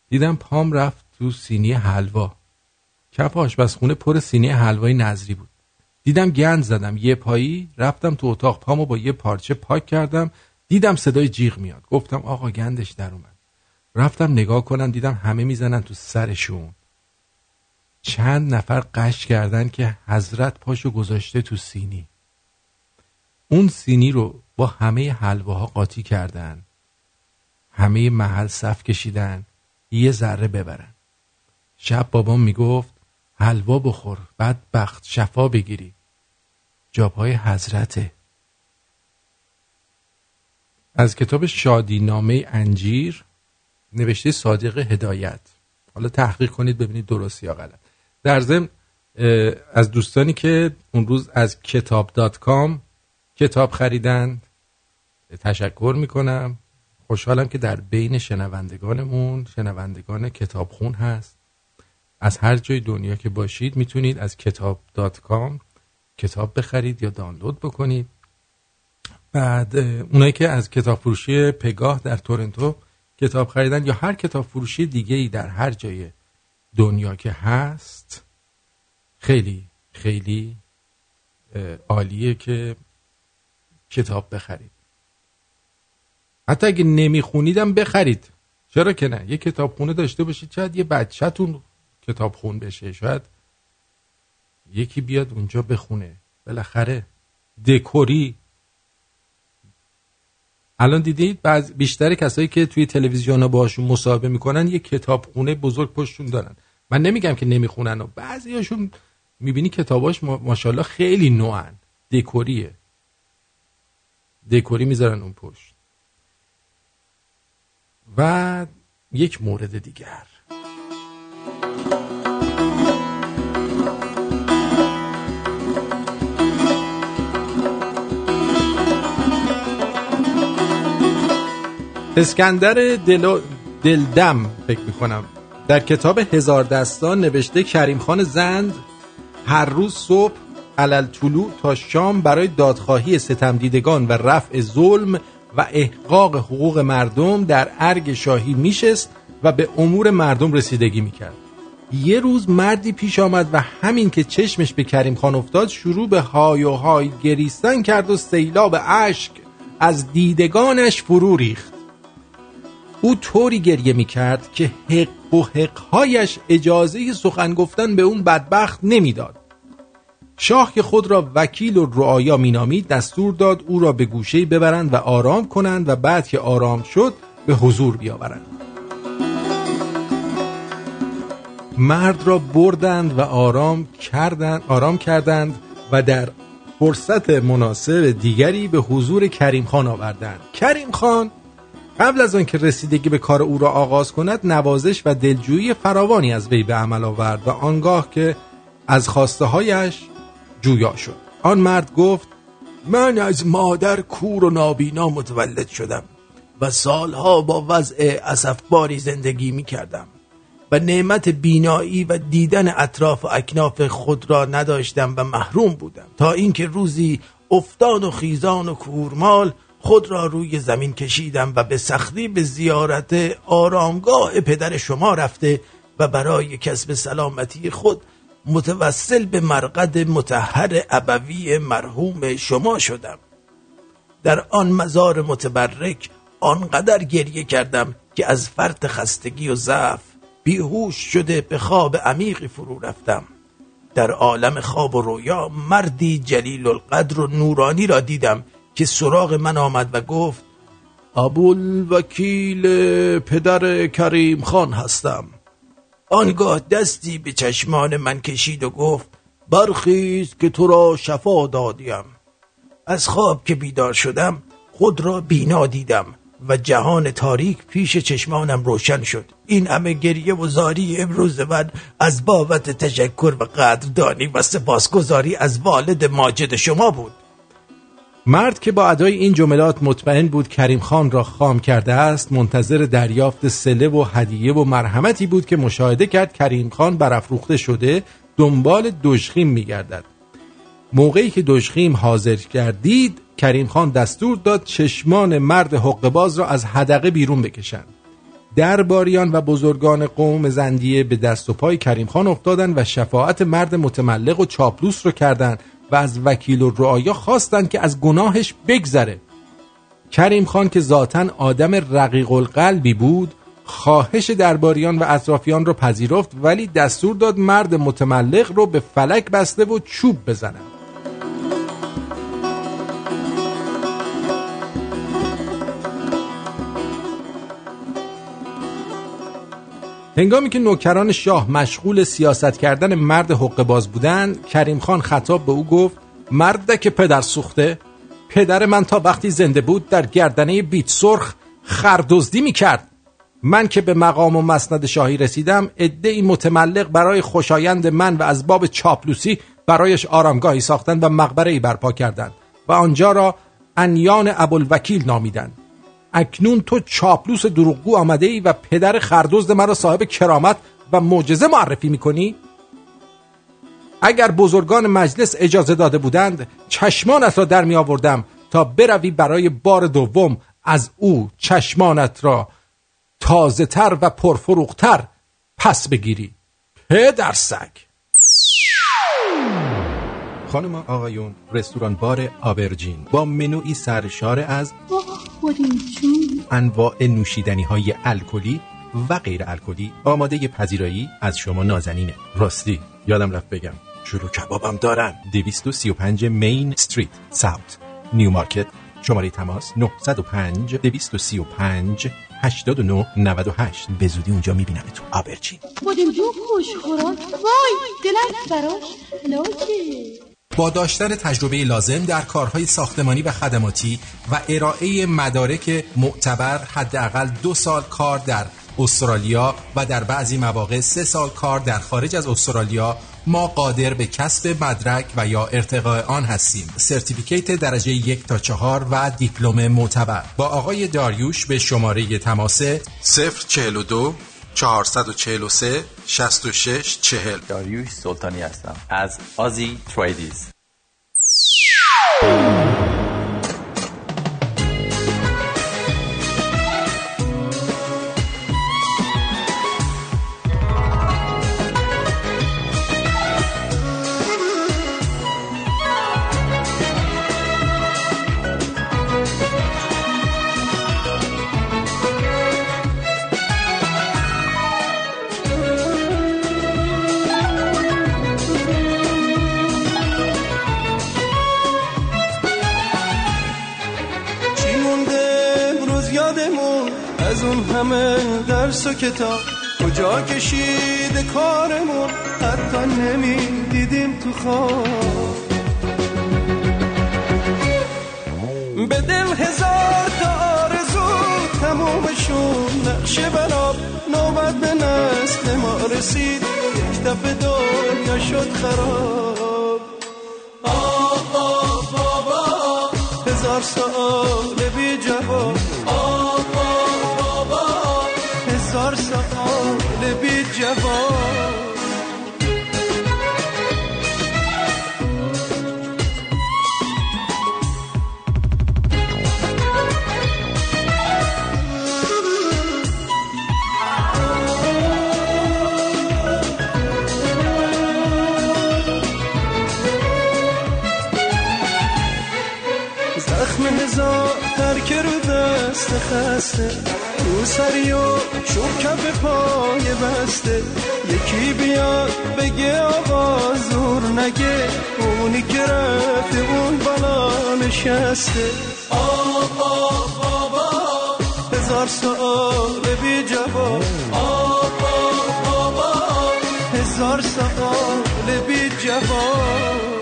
دیدم پام رفت تو سینی حلوا. کف آشپزخونه پر سینی حلوای نظری بود. دیدم گند زدم یه پایی رفتم تو اتاق پامو با یه پارچه پاک کردم دیدم صدای جیغ میاد. گفتم آقا گندش در اومد. رفتم نگاه کنم دیدم همه می‌زنن تو سرشون. چند نفر قش کردن که حضرت پاشو گذاشته تو سینی. اون سینی رو با همه حلواها قاطی کردن. همه محل صف کشیدن. یه ذره ببرن. شب بابام می‌گفت حلوا بخور بعد بخت شفا بگیری. جابهای حضرته. از کتاب شادی نامه انجیر نوشته صادق هدایت. حالا تحقیق کنید ببینید درست یا غلط. در ضمن از دوستانی که اون روز از کتاب دات کام کتاب خریدن تشکر می‌کنم. خوشحالم که در بین شنوندگانمون شنوندگان کتابخون هست. از هر جای دنیا که باشید می‌تونید از کتاب دات کام کتاب بخرید یا دانلود بکنید. بعد اونایی که از کتاب فروشی پگاه در تورنتو کتاب خریدن یا هر کتاب فروشی دیگه ای در هر جای دنیا که هست خیلی خیلی عالیه که کتاب بخرید. حتی اگه نمیخونیدم بخرید. چرا که نه؟ یه کتاب خونه داشته باشید شاید یه بچهتون کتاب خون بشه. شاید یکی بیاد اونجا بخونه. بالاخره دکوری. الان دیدید بعض بیشتر کسایی که توی تلویزیون ها باشون مصاحبه می‌کنن یه کتاب خونه بزرگ پشتون دارن. من نمیگم که نمی‌خونن و بعضی هاشون می‌بینی کتاباش ماشاءالله خیلی نوعن. دکوریه. دکوری می‌ذارن اون پشت. و یک مورد دیگر. اسکندر دل... دلدم فکر می‌کنم. در کتاب هزار دستان نوشته کریم خان زند هر روز صبح علل طلوع تا شام برای دادخواهی ستمدیدگان و رفع ظلم و احقاق حقوق مردم در ارگ شاهی میشست و به امور مردم رسیدگی می‌کرد. یه روز مردی پیش آمد و همین که چشمش به کریم خان افتاد شروع به های و های گریستن کرد و سیلاب اشک از دیدگانش فرو ریخت. او طوری گریه می کرد که حق و حقهایش اجازه سخن گفتن به اون بدبخت نمی‌داد. شاه که خود را وکیل و رعایا مینامید دستور داد او را به گوشه ببرند و آرام کنند و بعد که آرام شد به حضور بیاورند مرد را بردند و آرام کردند آرام کردند و در فرصت مناسب دیگری به حضور کریم خان آوردند کریم خان قبل از آنکه رسیدگی به کار او را آغاز کند نوازش و دلجویی فراوانی از وی به عمل آورد و آنگاه که از خواسته هایش جویا شد. آن مرد گفت من از مادر کور و نابینا متولد شدم و سالها با وضع اسفباری زندگی می کردم و نعمت بینایی و دیدن اطراف و اکناف خود را نداشتم و محروم بودم تا اینکه روزی افتان و خیزان و کورمال خود را روی زمین کشیدم و به سختی به زیارت آرامگاه پدر شما رفته و برای کسب سلامتی خود متوسل به مرقد متحر ابوی مرحوم شما شدم. در آن مزار متبرک آنقدر گریه کردم که از فرط خستگی و ضعف بیهوش شده به خواب عمیقی فرو رفتم. در عالم خواب و رویا مردی جلیل القدر و نورانی را دیدم که سراغ من آمد و گفت ابوالوکیل پدر کریم خان هستم. آنگاه دستی به چشمان من کشید و گفت برخیز که تو را شفا دادیم. از خواب که بیدار شدم خود را بینا دیدم و جهان تاریک پیش چشمانم روشن شد. این همه گریه و زاری امروز من از بابت تشکر و قدردانی و سپاسگزاری از والد ماجد شما بود. مرد که با ادای این جملات مطمئن بود کریم خان را خام کرده است منتظر دریافت سله و هدیه و مرحمتی بود که مشاهده کرد کریم خان برافروخته شده دنبال دشخیم میگردد. موقعی که دشخیم حاضر کردید کریم خان دستور داد چشمان مرد حقباز را از حدقه بیرون بکشند. درباریان و بزرگان قوم زندیه به دست و پای کریم خان افتادند و شفاعت مرد متملق و چاپلوس رو کردند. و از وکیل و رعایا خواستند که از گناهش بگذره. کریم خان که ذاتا آدم رقیق القلبی بود خواهش درباریان و اطرافیان رو پذیرفت ولی دستور داد مرد متملق رو به فلک بسته و چوب بزنند هنگامی که نوکران شاه مشغول سیاست کردن مرد حق باز بودند کریم خان خطاب به او گفت مرد که پدر سوخته پدر من تا وقتی زنده بود در گردنه بیت سرخ خردزدی می کرد من که به مقام و مسند شاهی رسیدم ادعی متملق برای خوشایند من و از باب چاپلوسی برایش آرامگاهی ساختند و مقبره برپا کردند و آنجا را انیان ابوالوکیل نامیدند. اکنون تو چاپلوس دروغگو آمده ای و پدر خردزد مرا صاحب کرامت و معجزه معرفی می‌کنی؟ اگر بزرگان مجلس اجازه داده بودند چشمانت را در می آوردم تا بروی برای بار دوم از او چشمانت را تازه تر و پرفروختر پس بگیری. پدر سگ! خانم آقایون رستوران بار آبرجین با منوی سرشار از انواع نوشیدنی های الکلی و غیر الکلی آماده پذیرایی از شما نازنینه. راستی یادم رفت بگم شروع کبابم دارن. 235 مین استریت ساوت نیو مارکت شماره تماس 905 235 89 98 به زودی اونجا می‌بینم تو. آبرچین خودم جو خوش خوران وای دلت براش. لاکه با داشتن تجربه لازم در کارهای ساختمانی و خدماتی و ارائه مدارک معتبر حداقل دو سال کار در استرالیا و در بعضی مواقع سه سال کار در خارج از استرالیا ما قادر به کسب مدرک و یا ارتقاء آن هستیم. سرتیفیکیت درجه یک تا چهار و دیپلم معتبر. با آقای داریوش به شماره تماس 042 443 66 40 داریوش سلطانی هستم. از آزی تریدیز. و کتاب. کجا کشیده کارمون؟ حتی نمی‌دیدیم تو خواب. به دل هزار تا آرزو تمومشون نقشه بناب. نوبت به نسل ما رسید. یک دفعه دنیا شد خراب. آه آه بابا هزار سال بی جواب. آه جواب زخم هزار ترک رو دست خسته رو سری و چوب کف پای بسته یکی بیاد بگه آقا زور نگه. اونی که رفته اون بالا نشسته. آه بابا هزار سال بی جواب. آه بابا هزار سال بی جواب.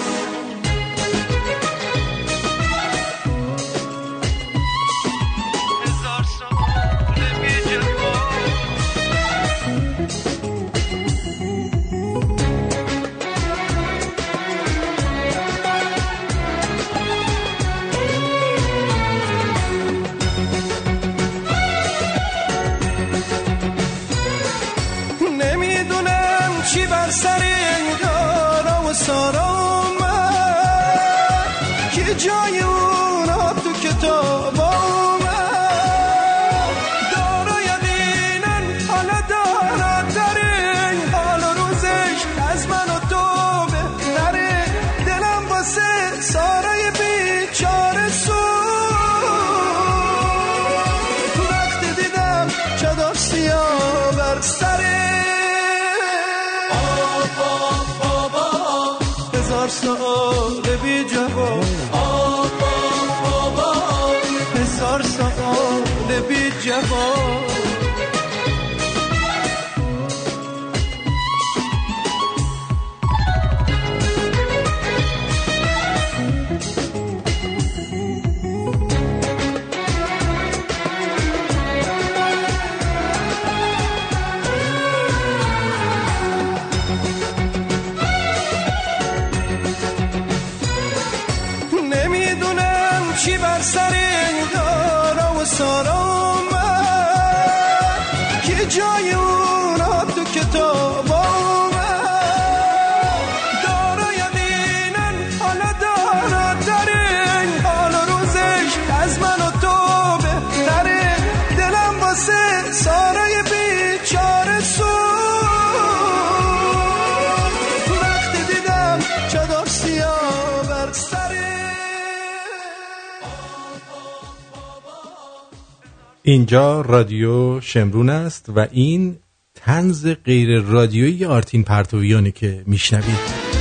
اینجا رادیو شمرون است و این تنز غیر رادیویی آرتین پرتویانه که میشنوید.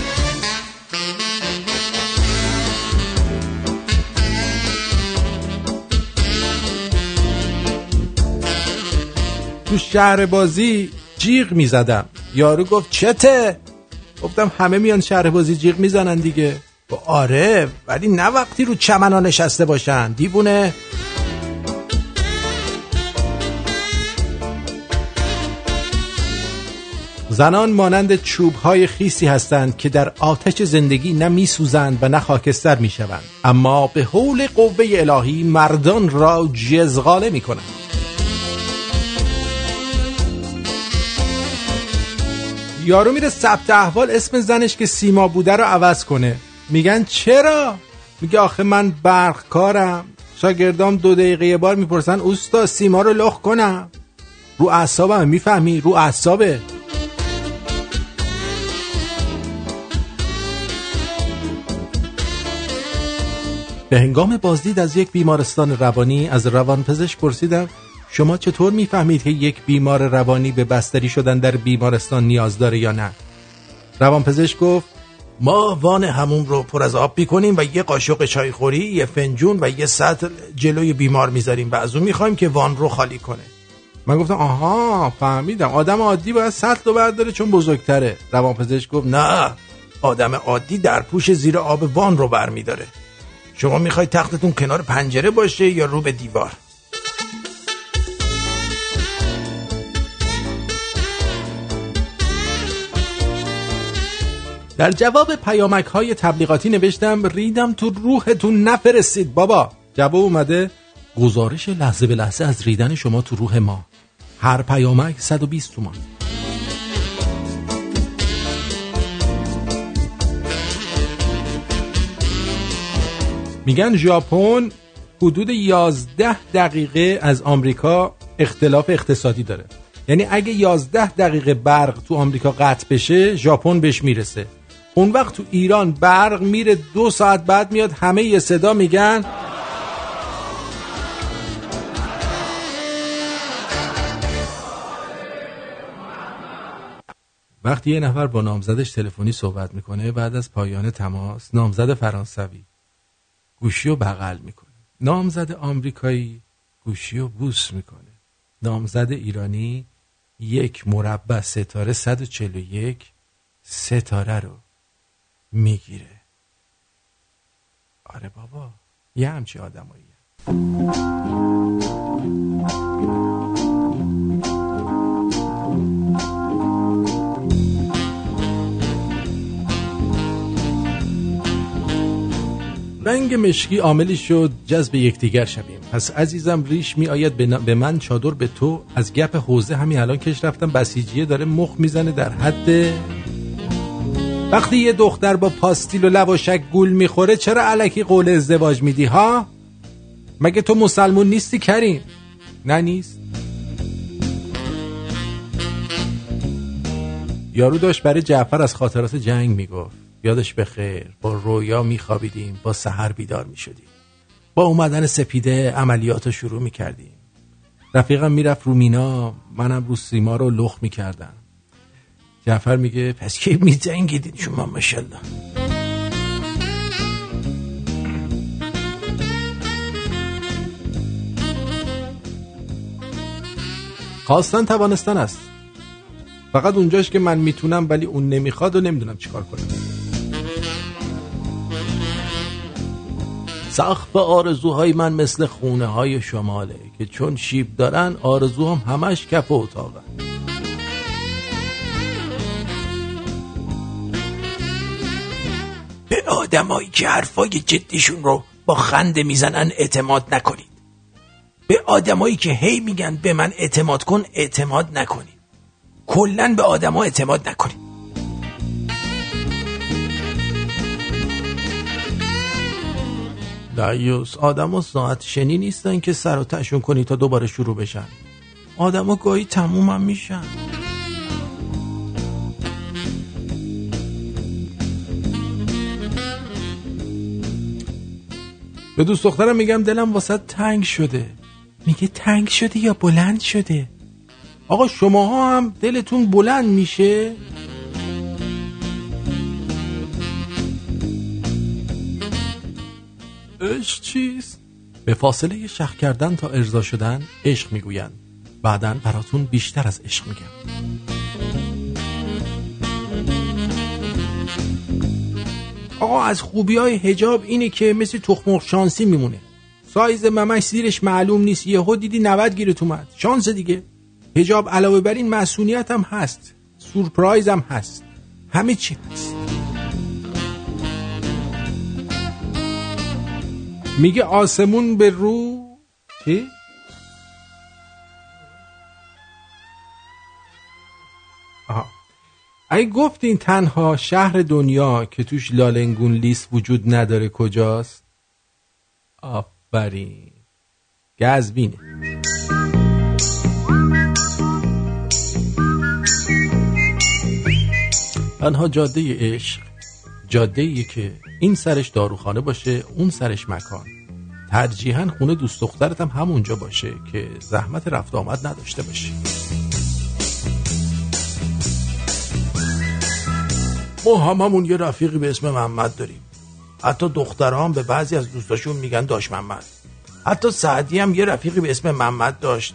تو شهر بازی جیغ می‌زدم. یارو گفت چته؟ گفتم همه میان شهر بازی جیغ می‌زنن دیگه. گفت آره ولی نه وقتی رو چمنا نشسته باشن. دیوونه؟ زنان مانند چوب های خیسی هستند که در آتش زندگی نه میسوزند و نه خاکستر می‌شوند. اما به حول قوه الهی مردان را جزغاله می‌کنند. یارو میره ثبت احوال اسم زنش که سیما بوده رو عوض کنه. میگن چرا؟ میگه آخه من برق کارم. شاگردام دو دقیقه بار می‌پرسن اوستا سیما رو لخ کنم؟ رو اعصابم می‌فهمی؟ رو اعصابه. به هنگام بازدید از یک بیمارستان روانی از روانپزشک پرسیدم شما چطور می‌فهمید که یک بیمار روانی به بستری شدن در بیمارستان نیاز داره یا نه؟ روانپزشک گفت ما وان همون رو پر از آب می‌کنیم و یه قاشق چای خوری یه فنجون و یه سطل جلوی بیمار می‌ذاریم و از اون می‌خوایم که وان رو خالی کنه. من گفتم آها فهمیدم. آدم عادی باید سطل رو برداره چون بزرگتره. روانپزشک گفت نه آدم عادی در پوش زیر آب وان رو برمیداره. شما می‌خوای تختتون کنار پنجره باشه یا رو به دیوار؟ در جواب پیامک های تبلیغاتی نوشتم ریدم تو روحتون نفرستید بابا. جواب اومده گزارش لحظه به لحظه از ریدن شما تو روح ما. هر پیامک 120 تومان. میگن ژاپن حدود 11 دقیقه از آمریکا اختلاف اقتصادی داره. یعنی اگه 11 دقیقه برق تو آمریکا قطع بشه ژاپن بهش می‌رسه. اون وقت تو ایران برق میره دو ساعت بعد میاد همه یه صدا میگن. وقتی یه نفر با نامزدش تلفنی صحبت می‌کنه بعد از پایان تماس نامزد فرانسوی. گوشی رو بغل می‌کنه. نامزد آمریکایی گوشی رو بوس می‌کنه. نامزد ایرانی یک مربع ستاره 141 ستاره رو می‌گیره. آره بابا یه همچی آدمایی رنگ مشکی عاملی شد جذب یکدیگر شویم. پس عزیزم ریش می آید به من چادر به تو. از گپ حوزه همین الان کش رفتم. بسیجیه داره مخ می‌زنه در حد. وقتی یه دختر با پاستیل و لواشک گول می‌خوره چرا علکی قول ازدواج میدی ها؟ مگه تو مسلمون نیستی کریم؟ نه نیست. یارو داشت برای جعفر از خاطرات جنگ می‌گفت. یادش بخیر با رویا میخوابیدیم با سحر بیدار می‌شدیم. با اومدن سپیده عملیات رو شروع می‌کردیم. رفیقم می‌رفت رو مینا منم رو سیما رو لخ می‌کردم. جعفر میگه پس کی میجنگیدین شما ماشالله خواستن توانستن است. فقط اونجاش که من می‌تونم ولی اون نمی‌خواد و نمی‌دونم چیکار کنم. سقف آرزوهای من مثل خونه های شماله که چون شیب دارن آرزوهم همش کف اتاقه. به آدمایی که حرفای جدیشون رو با خنده می‌زنن اعتماد نکنید. به آدمایی که هی میگن به من اعتماد کن اعتماد نکنید. کلا به آدما اعتماد نکنید. دایوس آدم ها ساعت شنی نیستن که سر و تشون کنی تا دوباره شروع بشن. آدم ها گاهی تموم هم میشن. به دوست دخترم میگم دلم واسه تنگ شده. میگه تنگ شده یا بلند شده؟ آقا شماها هم دلتون بلند میشه؟ عشق چیست؟ به فاصله شخ کردن تا ارضا شدن عشق می‌گویند. بعدا براتون بیشتر از عشق میگم. آقا از خوبی های هجاب اینه که مثل تخمق شانسی میمونه. سایز ممش زیرش معلوم نیست. یهو دیدی 90 گیرت اومد. شانس دیگه. هجاب علاوه بر این مسئولیت هم هست. سورپرایز هم هست. همه چی هست. میگه آسمون به رو چی؟ آها اگه گفتین تنها شهر دنیا که توش لالنگون لیست وجود نداره کجاست؟ آفرین گزبینه تنها جاده عشق جاده ای که این سرش داروخانه باشه اون سرش مکان. ترجیحاً خونه دوست دخترت هم همونجا باشه که زحمت رفت آمد نداشته باشی. ما هممون یه رفیقی به اسم محمد داریم. حتی دختران به بعضی از دوستاشون میگن داش محمد. حتی سعدی هم یه رفیقی به اسم محمد داشت.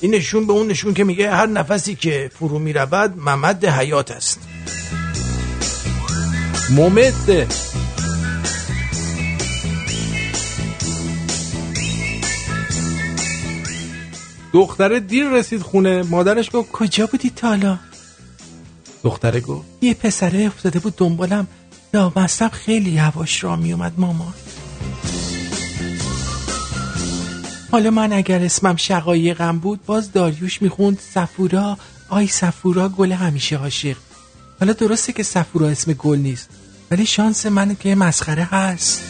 این نشون به اون نشون که میگه هر نفسی که فرو می‌رود محمد حیات است. ممده دختره دیر رسید خونه. مادرش گفت کجا بودی تا حالا؟ دختره گفت یه پسره افتاده بود دنبالم. لامستم خیلی یواش را میومد مامان. حالا من اگر اسمم شقایقم بود باز داریوش می‌خوند سفورا. آی سفورا گل همیشه عاشق. حالا درسته که سفورا اسم گل نیست. ولی شانس من که مسخره هست.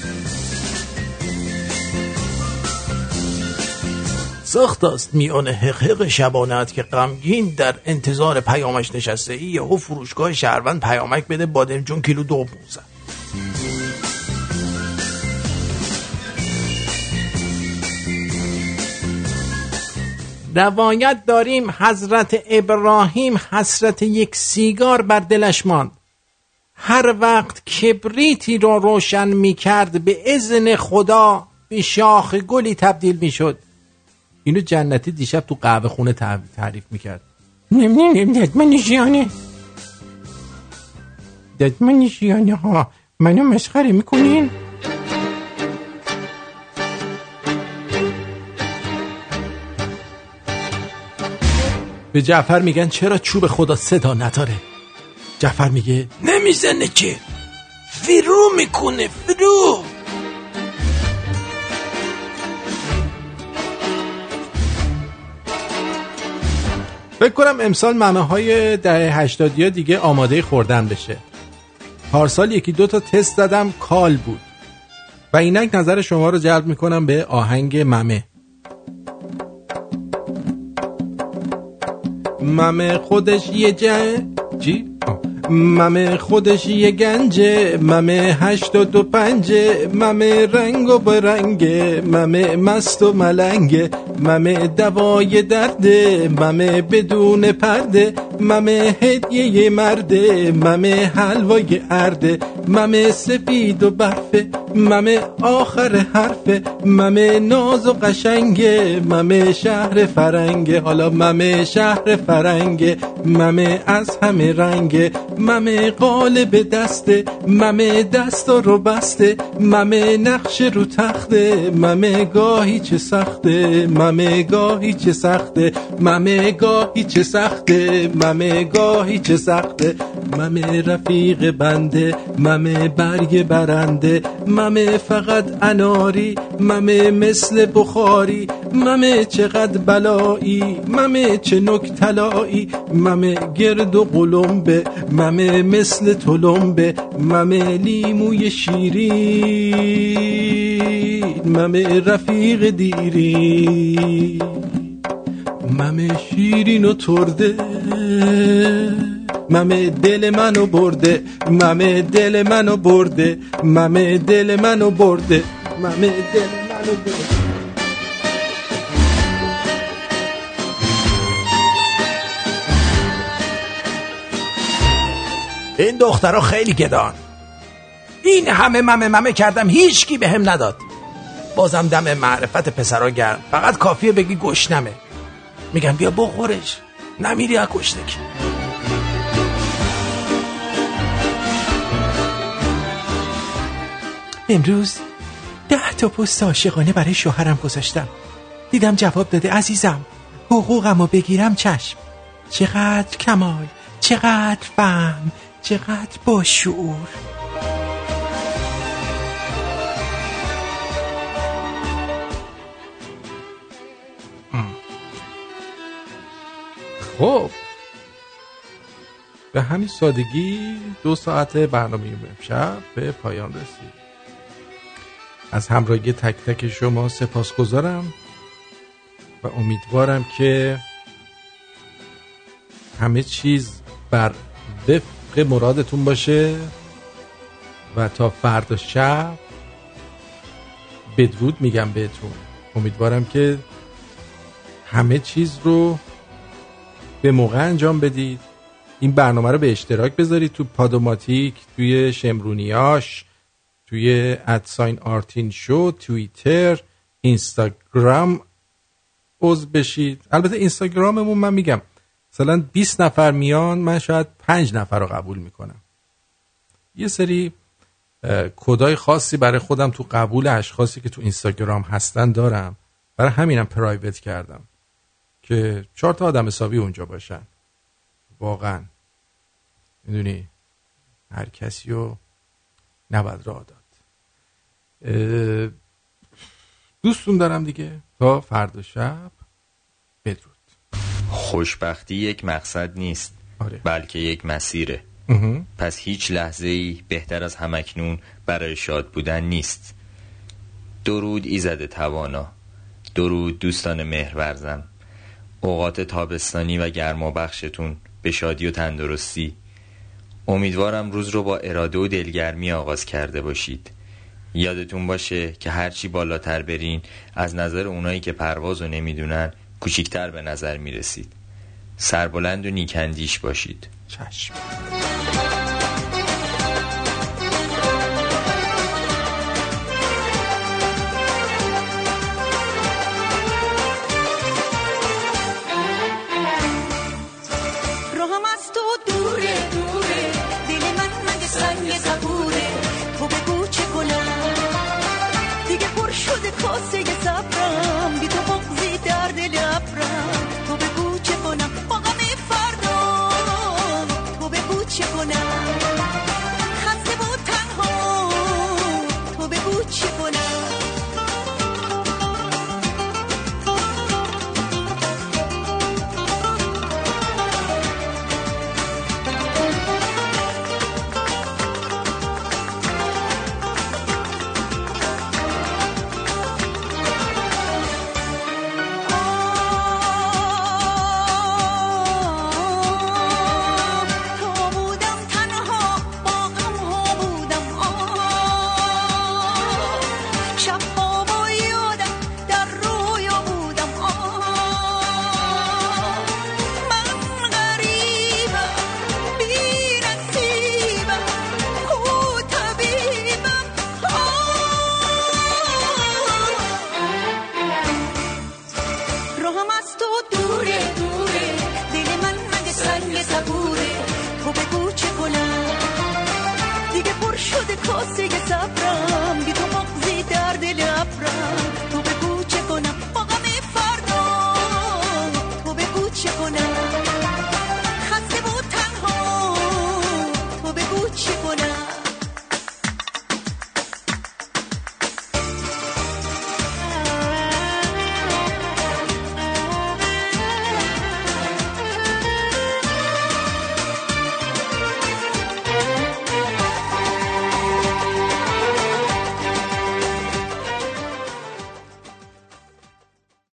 سخت است میان حقیق شبانت که غمگین در انتظار پیامش نشسته ای یهو فروشگاه شهروند پیامک بده بادمجون کیلو دو پونزد روایت داریم حضرت ابراهیم حسرت یک سیگار بر دلش ماند. هر وقت کبریتی را روشن می کرد به ازن خدا به شاخ گلی تبدیل می شد اینو جنتی دیشب تو قهوه خونه تعریف می‌کرد. نمی‌دونم ددمنش یانه ددمنش یانه ها منو مسخره می‌کنین؟ به جعفر میگن چرا چوب خدا صدا نداره؟ جعفر میگه نمی‌زنه که. فرو می‌کنه فرو. فکر کنم امسال ممه های دهه هشتادی ها دیگه آماده خوردن بشه. پارسال یکی دو تا تست زدم کال بود. و اینک نظر شما رو جلب می‌کنم به آهنگ ممه. ممه خودش یه جه چی؟ ممه خودش یه گنجه ممه هشت و دو پنجه ممه رنگ و برنگه ممه مست و ملنگه ممه دوای درده ممه بدون پرده. ممه هدیه مرده ممه حلوای ارده ممه سفید و برفه ممه آخر حرفه ممه ناز و قشنگه ممه شهر فرنگه حالا ممه شهر فرنگه ممه از همه رنگه ممه قالب دسته ممه دست رو بسته ممه نقش رو تخته ممه گاهی چه سخته ممه گاهی چه سخته ممه گاهی چه سخته ممه گاهی چه سخته. ممه رفیق بنده ممه برگ برنده. ممه فقط اناری ممه مثل بخاری. ممه چقدر بلایی ممه چه نک طلایی. ممه گرد و قلمبه ممه مثل تلمبه. ممه لیموی شیرین ممه رفیق دیری ممه شیرین و ترده. ممه دل منو برده. ممه دل منو برده. ممه دل منو برده. ممه دل منو برده. این دخترها خیلی گدان. این همه ممه ممه کردم هیچکی به هم نداد. بازم دم معرفت پسرا گرم. فقط کافیه بگی گشنمه. میگم بیا بخورش. نمیری از گشنگی امروز ده تا پست عاشقانه برای شوهرم گذاشتم. دیدم جواب داده عزیزم حقوقم رو بگیرم چشم. چقدر کمال چقدر فهم چقدر با شعور. خب. به همین سادگی دو ساعت برنامه امشب به پایان رسید. از همراهی تک تک شما سپاسگزارم و امیدوارم که همه چیز بر وفق مرادتون باشه و تا فردا شب بدرود میگم بهتون. امیدوارم که همه چیز رو به موقع انجام بدید. این برنامه رو به اشتراک بذارید تو پادوماتیک توی شمرونیاش توی ادساین آرتین شو توییتر اینستاگرام عضو بشید. البته اینستاگراممون من میگم مثلا 20 نفر میان من شاید 5 نفر رو قبول می‌کنم. یه سری کدای خاصی برای خودم تو قبول اشخاصی که تو اینستاگرام هستن دارم. برای همینم پرایوت کردم. که چهار تا آدم حسابی اونجا باشن. واقعا. می‌دونی؟ هر کسی رو نباید راه داد. دوستون دارم دیگه. تا فردا شب. بدرود. خوشبختی یک مقصد نیست آره. بلکه یک مسیره. پس هیچ لحظه ای بهتر از همکنون برای شاد بودن نیست. درود ایزد توانا. درود دوستان مهرورزم. اوقات تابستانی و گرما بخشتون به شادی و تندرستی. امیدوارم روز رو با اراده و دلگرمی آغاز کرده باشید. یادتون باشه که هرچی بالاتر برین از نظر اونایی که پرواز رو نمی‌دونن کوچیکتر به نظر می‌رسید. سربلند و نیکندیش باشید. چشم.